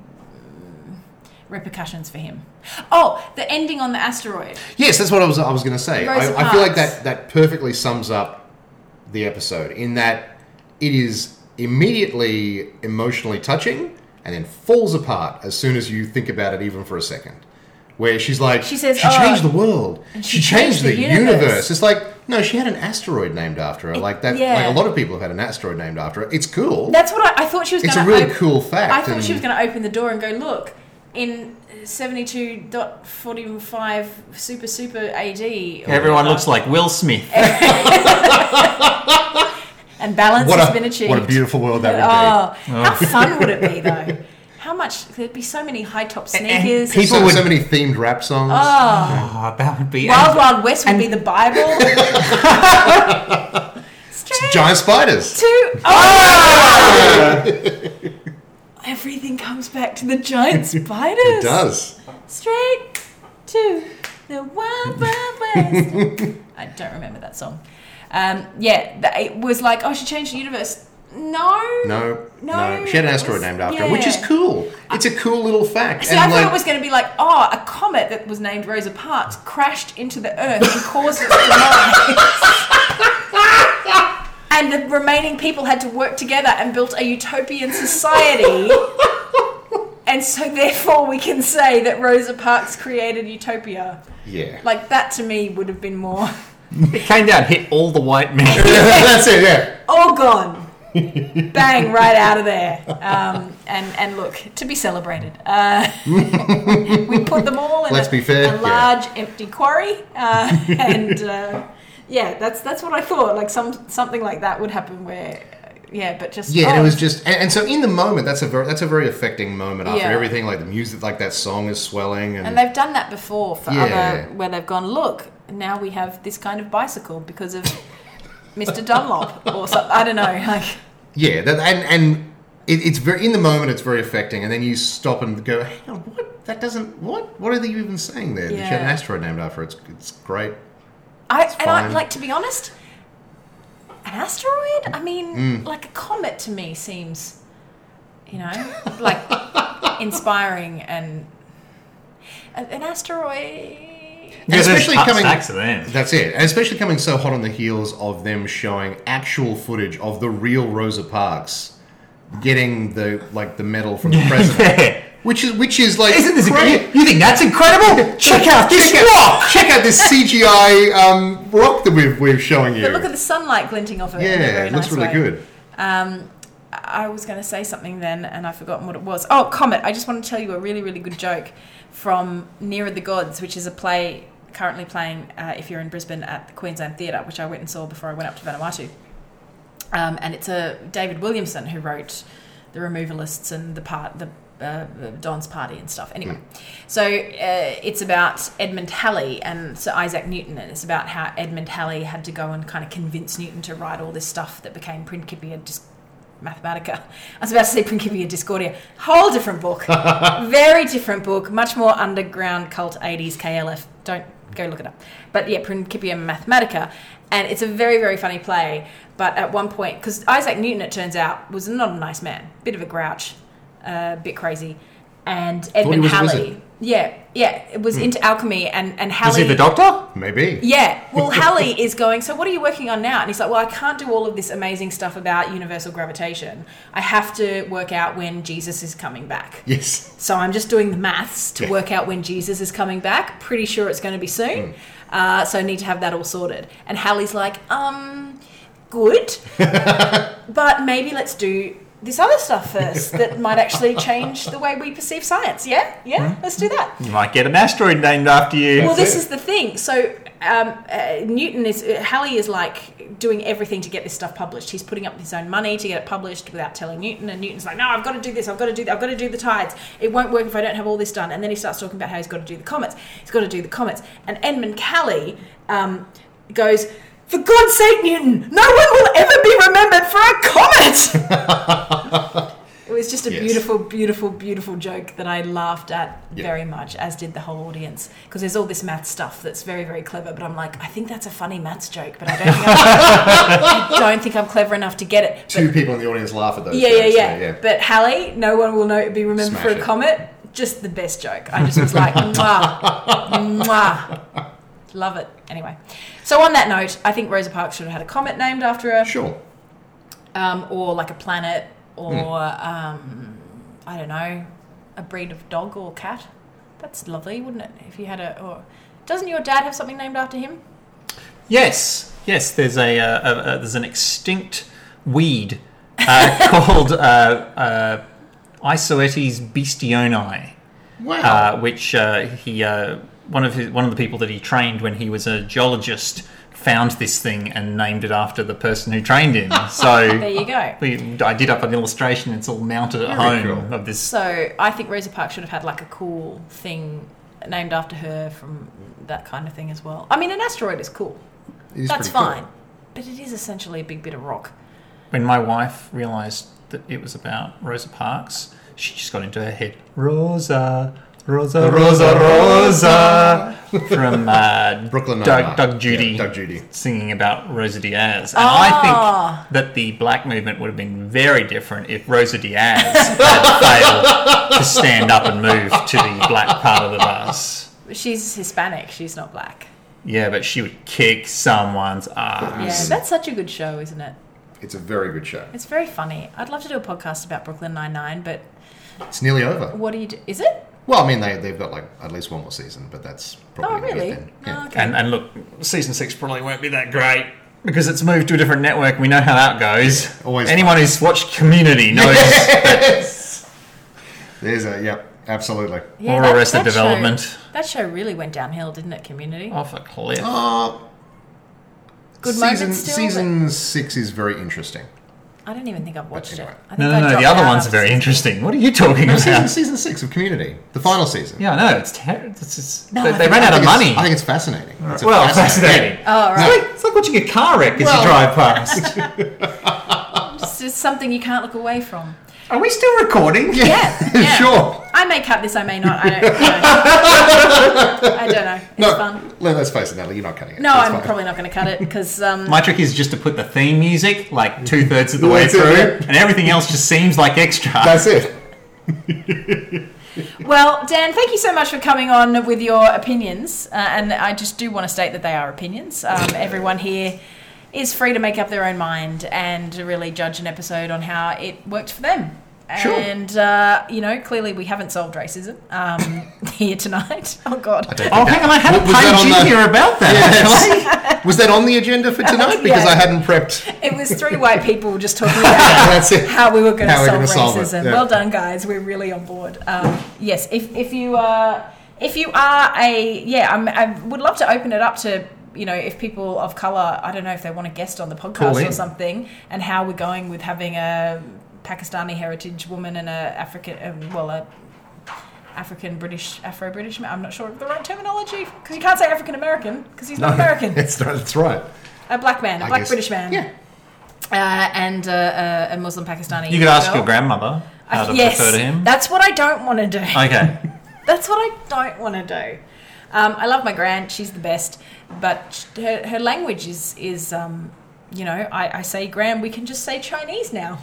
repercussions for him. Oh, the ending on the asteroid. Yes, that's what I was I was going to say. Rosa I, I feel like that that perfectly sums up the episode in that it is immediately emotionally touching and then falls apart as soon as you think about it even for a second. Where she's like, She says, she "Oh, changed the world. She, she changed, changed the, the universe. universe." It's like, no, she had an asteroid named after her. Like that. yeah. Like a lot of people have had an asteroid named after her. It's cool. That's what I, I thought she was it's a really cool fact. I thought she was going to open the door and go, look, in 72.45 super super AD. Everyone whatever, looks like Will Smith. And balance what has a, been achieved. What a beautiful world that would be. Oh, how oh. fun would it be though? How much? There'd be so many high top sneakers. be. people so, would- so many themed rap songs. Oh, oh that would be. Wild Wild West would be the Bible. Giant spiders. to oh! Everything comes back to the giant spiders. It does. Straight to the Wild Wild West. I don't remember that song. Um, yeah, it was like, oh, she changed the universe. No. No, No, no, She had an asteroid was- named after her, which is cool. It's a cool little fact. See, I thought it was going to be like, oh, a comet that was named Rosa Parks crashed into the Earth and caused its demise. And the remaining people had to work together and built a utopian society. and so, therefore, we can say that Rosa Parks created utopia. yeah. Like, that to me would have been more. It came down, hit all the white men. That's it. Yeah. all gone. Bang, right out of there. Um, and, and look, to be celebrated. Uh, we put them all in Let's a, be fair, a yeah. large empty quarry. Uh, and uh, yeah, that's that's what I thought. Like some something like that would happen where, yeah, but just. Yeah, and oh, it was oh. just, and, and so in the moment, that's a very, that's a very affecting moment after Yeah. everything. Like the music, like that song is swelling, and, And they've done that before for Yeah. other, where they've gone, look, now we have this kind of bicycle because of Mr. Dunlop or something. I don't know. Like, yeah, that, and and it, it's very in the moment, it's very affecting, and then you stop and go, hang on, what? That doesn't what? What are you even saying there? Had an asteroid named after. It's it's great. I and I like to be honest, an asteroid. I mean, Mm. like a comet to me seems, you know, like inspiring and an asteroid. And especially coming. stacks of them. That's it. And especially coming so hot on the heels of them showing actual footage of the real Rosa Parks getting the like the medal from the president, Yeah. Which is which is like Isn't this great. incredible? You think that's incredible? Check out this check rock! Out, check out this CGI um, rock that we've we're showing you. But look at the sunlight glinting off it. in a yeah, very it looks nice really way. good. Um, I was going to say something then, and I've forgotten what it was. Oh, Comet! I just want to tell you a really, really good joke from Nearer the Gods, which is a play currently playing uh, if you're in Brisbane at the Queensland Theatre, which I went and saw before I went up to Vanuatu. Um, and it's a David Williamson who wrote the Removalists and the part the. Uh, Don's Party and stuff. Anyway, so uh, it's about Edmund Halley and Sir Isaac Newton, and it's about how Edmund Halley had to go and kind of convince Newton to write all this stuff that became Principia Dis- Mathematica. I was about to say Principia Discordia. Whole different book. Very different book. Much more underground cult 80s KLF. Don't go look it up. But yeah, Principia Mathematica. And it's a very, very funny play. But at one point, because Isaac Newton, it turns out, was not a nice man. Bit of a grouch. A bit crazy. And Edmund Halley. Yeah, yeah. It was into alchemy. And, and Is Halley. he the doctor? Maybe. Yeah. Well, Halley is going, so what are you working on now? And he's like, well, I can't do all of this amazing stuff about universal gravitation. I have to work out when Jesus is coming back. Yes. So I'm just doing the maths to Yeah. work out when Jesus is coming back. Pretty sure it's going to be soon. Uh, so I need to have that all sorted. And Halley's like, um, good. but maybe let's do this other stuff first that might actually change the way we perceive science. Yeah? Yeah? Let's do that. You might get an asteroid named after you. Well, this it. is the thing. So um, uh, Newton is uh, Halley is like doing everything to get this stuff published. He's putting up his own money to get it published without telling Newton. And Newton's like, "No, I've got to do this. I've got to do. I've got to do the tides. It won't work if I don't have all this done." And then he starts talking about how he's got to do the comets. He's got to do the comets. And Edmund Halley um, goes. For God's sake, Newton, no one will ever be remembered for a comet! It was just a Yes. beautiful, beautiful, beautiful joke that I laughed at Yeah. very much, as did the whole audience. Because there's all this math stuff that's very, very clever, but I'm like, I think that's a funny maths joke, but I don't think I'm, I don't think I'm clever enough to get it. Two But, people in the audience laugh at those. yeah, yeah, jokes, yeah, But Halley, no one will know be remembered Smash for a it. comet. Just the best joke. I just was like, mwah, mwah. Love it. Anyway, so on that note, I think Rosa Parks should have had a comet named after her Sure. um, or like a planet, or Hmm. um, I don't know, a breed of dog or cat. That's lovely, wouldn't it? If you had a, or doesn't your dad have something named after him? Yes, yes. There's a, uh, a, a there's an extinct weed uh, called uh, uh, Isoetes beastioni, Wow. uh, which uh, he uh, one of his, one of the people that he trained when he was a geologist found this thing and named it after the person who trained him. So there you go. we, I did up an illustration. It's all mounted at Very home cool. of this. So I think Rosa Parks should have had like a cool thing named after her from that kind of thing as well. I mean, an asteroid is cool. It is That's pretty cool. fine. But it is essentially a big bit of rock. When my wife realised that it was about Rosa Parks, she just got into her head, Rosa, Rosa, Rosa, Rosa, from uh, Brooklyn Doug, Nine-Nine. Doug Judy, Yeah, Doug Judy. singing about Rosa Diaz. And Ah. I think that the black movement would have been very different if Rosa Diaz had failed to stand up and move to the black part of the bus. She's Hispanic. She's not black. Yeah, but she would kick someone's ass. Yeah, ass. that's such a good show, isn't it? It's a very good show. It's very funny. I'd love to do a podcast about Brooklyn Nine Nine, but It's nearly over. what do you do? Is it? Well, I mean, they, they've got like at least one more season, but that's probably Oh, really? it then. Yeah. Oh, okay. And, and look, season six probably won't be that great because it's moved to a different network. We know how that goes. always Anyone who's watched Community knows Yes. There's a yep, absolutely. Yeah, or that- Arrested that show- Development that show really went downhill, didn't it? Community. off a cliff. Uh, Good season, moments still. season six is very interesting. But I don't even think I've watched anyway. it. I think No, I no, no. dropped The other ones are very interesting. What are you talking No, about? season six of Community, the final season. Yeah, no, it's terrible. No, they, they ran out of money. I think it's fascinating. It's well, fascinating. Oh, It's right. like, it's like watching a car wreck as Well- you drive past. It's just something you can't look away from. Are we still recording? Yeah, yeah. sure. I may cut this. I may not. I don't. I don't, I don't know. It's No, fun. let- let's face it, Natalie, you're not cutting it. No, It's I'm fine. probably not going to cut it because um, My trick is just to put the theme music like two thirds of the way That's it, through, yeah. and everything else just seems like extra. That's it. Well, Dan, thank you so much for coming on with your opinions. Uh, and I just do want to state that they are opinions. Um, everyone here is free to make up their own mind and to really judge an episode on how it worked for them. Sure. And, uh, you know, clearly we haven't solved racism um, here tonight. Oh, God. Oh, hang on, I had a Was that page on in the- here about that, actually. Was that on the agenda for tonight? Because Yeah. I hadn't prepped. It was three white people just talking about That's it. how we were going to How we're solve gonna solve it, racism. yeah. Well done, guys. We're really on board. Um, yes, if, if you are if you are a yeah, I'm, I would love to open it up to you know if people of color. I don't know if they want a guest on the Call podcast or something, and how we're going with having a Pakistani heritage woman and a African um, well a. African British, Afro British. I'm not sure of the right terminology because you can't say African American because he's not American. That's, that's right. A black man, a I black guess- British man Yeah. uh, and uh, uh, a Muslim Pakistani. You could ask girl. your grandmother how to yes, refer to him. that's what I don't want to do. Okay. That's what I don't want to do. Um, I love my grand; she's the best, but her, her language is is um, you know I, I say grand, we can just say Chinese now.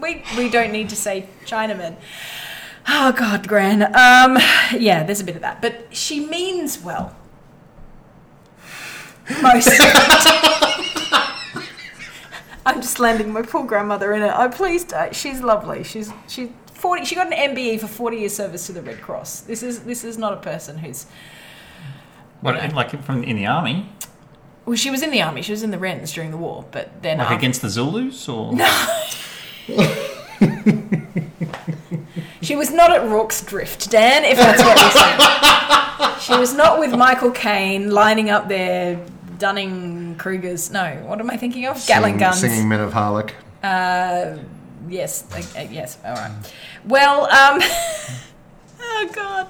We we don't need to say Chinaman. Oh God, Gran. Um, yeah, there's a bit of that, but she means well. Most. I'm just landing my poor grandmother in it. I please, don't. she's lovely. She's she's forty. She got an MBE for forty years service to the Red Cross. This is this is not a person who's. What, like from in the army? Well, she was in the army. She was in the Wrens during the war, but then Like after- against the Zulus? Or She was not at Rorke's Drift, Dan, if that's what you're saying. she was not with Michael Caine lining up their Dunning Krugers. No, what am I thinking of? Gatling Singing- guns. Singing Men of Harlech. Uh, yes, uh, yes, all right. Well, um, oh god,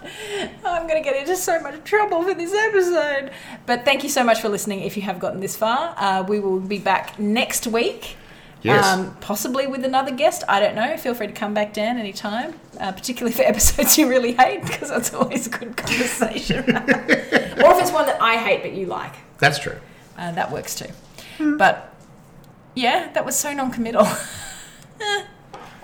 I'm going to get into so much trouble for this episode. But thank you so much for listening. If you have gotten this far, uh, we will be back next week. Yes. Um, possibly with another guest. I don't know. Feel free to come back, Dan, anytime. Uh, particularly for episodes you really hate, because that's always a good conversation. or if it's one that I hate but you like, That's true. uh, that works too. But yeah, that was so non-committal.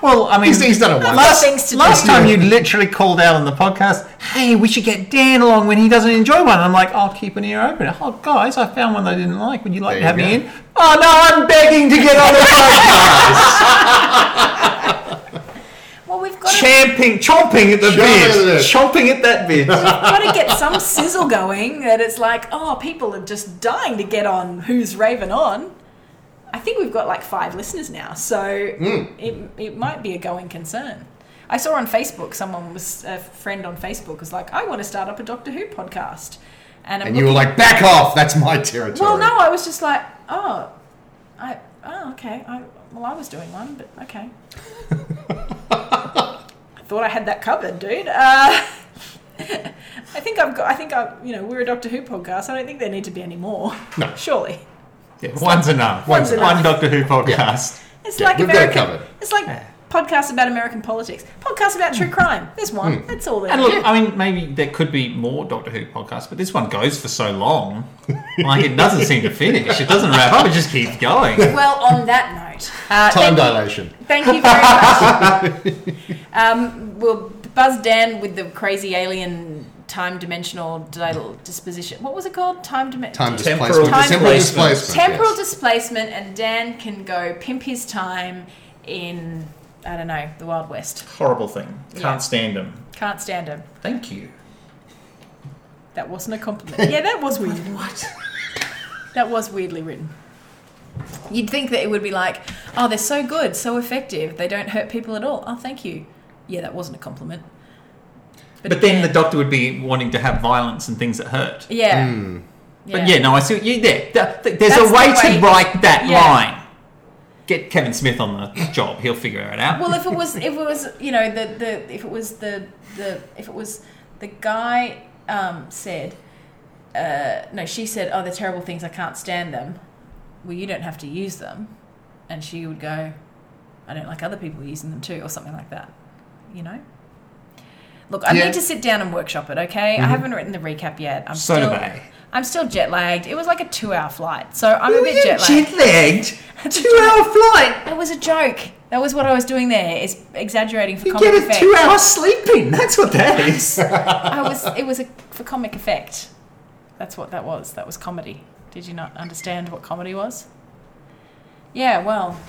well, I mean, He's, he's done it once. Last things to last do. time you literally called out on the podcast, "Hey, we should get Dan along when he doesn't enjoy one." I'm like, "I'll keep an ear open." Oh, guys, I found one I didn't like. Would you like There to you have me in? Oh no, I'm begging to get on the podcast. Well, we've got to, Champing, chomping at the Chomping bit, at the bit. chomping at that bit. got to get some sizzle going that it's like, oh, people are just dying to get on Who's Raving On. I think we've got like five listeners now, so it, it might be a going concern. I saw on Facebook, someone was, a friend on Facebook was like, I want to start up a Doctor Who podcast. And, And you were like, back off. That's my territory. well, no, I was just like, oh, I, oh, okay. I, well, I was doing one, but okay. I thought I had that covered, dude. Uh, I think I've got. I think I, you know, we're a Doctor Who podcast. I don't think there need to be any more. No. surely. Yeah, one's enough. One's enough. One Doctor Who podcast. It's Yeah, like we've got it American. covered. It's like podcasts about American politics. Podcasts about true crime. There's one. That's all there. And look, I mean, maybe there could be more Doctor Who podcasts, but this one goes for so long, like it doesn't seem to finish. It doesn't wrap up. It just keeps going. well, on that note, uh, Time thank you- dilation. Thank you very much. um, we'll buzz Dan with the crazy alien time dimensional disposition. What was it called? Time dimension. Time Temporal displacement. Time Temporal displacement. displacement. Temporal yes. displacement, and Dan can go pimp his time in I don't know the Wild West. Horrible thing. Can't Yeah. stand him. Can't stand him. Thank you. That wasn't a compliment. yeah, that was weird. What? That was weirdly written. You'd think that it would be like, oh, they're so good, so effective, they don't hurt people at all. Oh, thank you. Yeah, that wasn't a compliment. But, then the Doctor would be wanting to have violence and things that hurt. Yeah. Hmm. But yeah, no, I see what you there. Th- th- There's That's a way the way- to write that Yeah. line. Get Kevin Smith on the job; he'll figure it out. Well, if it was, if it was, you know, the, the if it was the the if it was the guy um, said, uh, no, she said, oh, they're terrible things. I can't stand them. Well, you don't have to use them, and she would go, I don't like other people using them too, or something like that. You know. Look, I Yeah. need to sit down and workshop it. Okay, I haven't written the recap yet. I'm so still, I. I'm still jet lagged. It was like a two-hour flight, so I'm a bit jet lagged. Jet lagged. Two hour flight. It was a joke. That was what I was doing there. Is exaggerating for You comic get a effect. two-hour sleep in. That's what that is. I was. It was a, for comic effect. That's what that was. That was comedy. Did you not understand what comedy was? Yeah. Well.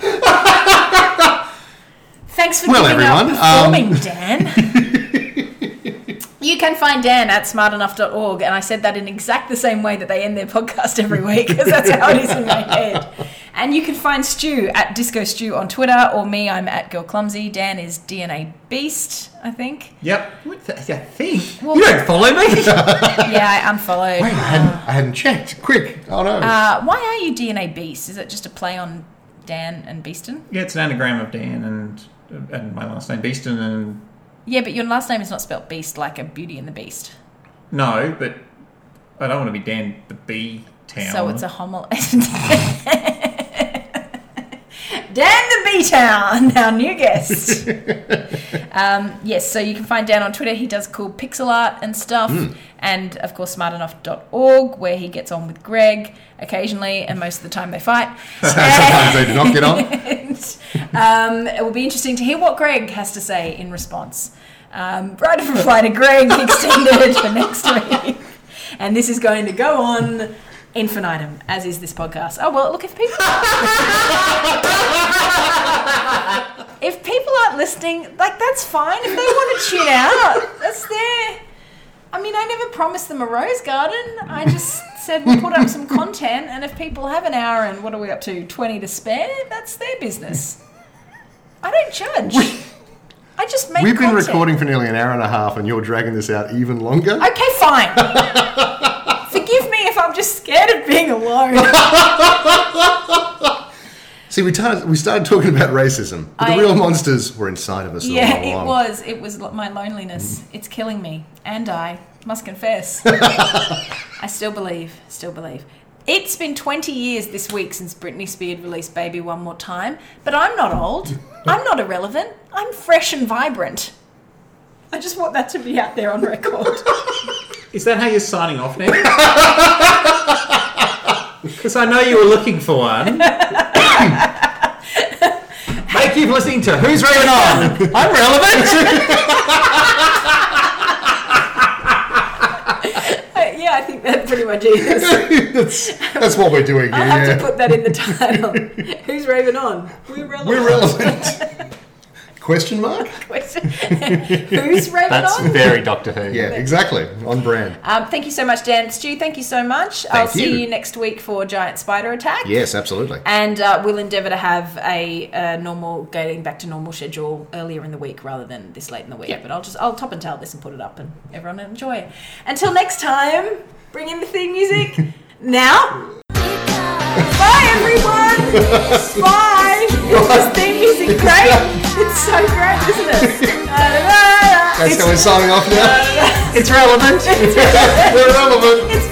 Thanks for Well, giving everyone, up um, performing, Dan. You can find Dan at smartenough.org, and I said that in exact the same way that they end their podcast every week, because that's how it is in my head. And you can find Stu at Disco Stew on Twitter, or me, I'm at Girl Clumsy. Dan is DNA Beast, I think. Yep. What the, I think. Well- you don't follow me. Yeah, I unfollowed. Wait, I hadn't, I hadn't checked. Quick. Oh no. Uh, why are you DNA Beast? Is it just a play on Dan and Beeston? yeah, it's an anagram of Dan and and my last name Beeston and Yeah, but your last name is not spelt Beast like a Beauty and the Beast. no, but I don't want to be Dan the B Town. So it's a homo. Dan the B Town, our new guest. um, yes, so you can find Dan on Twitter. He does cool pixel art and stuff. And of course, smartenough.org, where he gets on with Greg occasionally, and most of the time they fight. Sometimes they do not get on. And, um, it will be interesting to hear what Greg has to say in response. Um, right of reply to Greg extended for next week. And this is going to go on infinitum, as is this podcast. Oh, well, look, if people. if people aren't listening, like, that's fine. If they want to tune out, that's their. I mean, I never promised them a rose garden. I just said we'll put up some content, and if people have an hour and what are we up to, 20 to spare, that's their business. I don't judge. I just make We've been content. recording for nearly an hour and a half, and you're dragging this out even longer. Okay, fine. Forgive me if I'm just scared of being alone. See, we started, we started talking about racism, but the real monsters were inside of us. all yeah, it was. It was my loneliness. It's killing me. And I must confess. I still believe. Still believe. It's been 20 years this week since Britney Spears released Baby One More Time, but I'm not old. I'm not irrelevant. I'm fresh and vibrant. I just want that to be out there on record. Is that how you're signing off now? Because I know you were looking for one. Thank you for listening to Who's Raving On. I'm relevant. Uh, yeah, I think that pretty much is. that's, that's what we're doing here. I'll have yeah. to put that in the title. Who's raving on? We're relevant. We're relevant. Question mark? Question. Who's raving That's on? very Doctor Who. Yeah, exactly. On brand. Um, thank you so much, Dan. Stu, thank you so much. I'll see you. you next week for Giant Spider Attack. Yes, absolutely. And uh, we'll endeavour to have a, uh normal, getting back to normal schedule earlier in the week rather than this late in the week. Yeah. But I'll just, I'll top and tail this and put it up and everyone will enjoy it. Until next time, bring in the theme music now. Bye, everyone. Bye. Is this theme music great? It's so great, isn't it? Uh, That's how we're signing off now. It's relevant. we're relevant. It's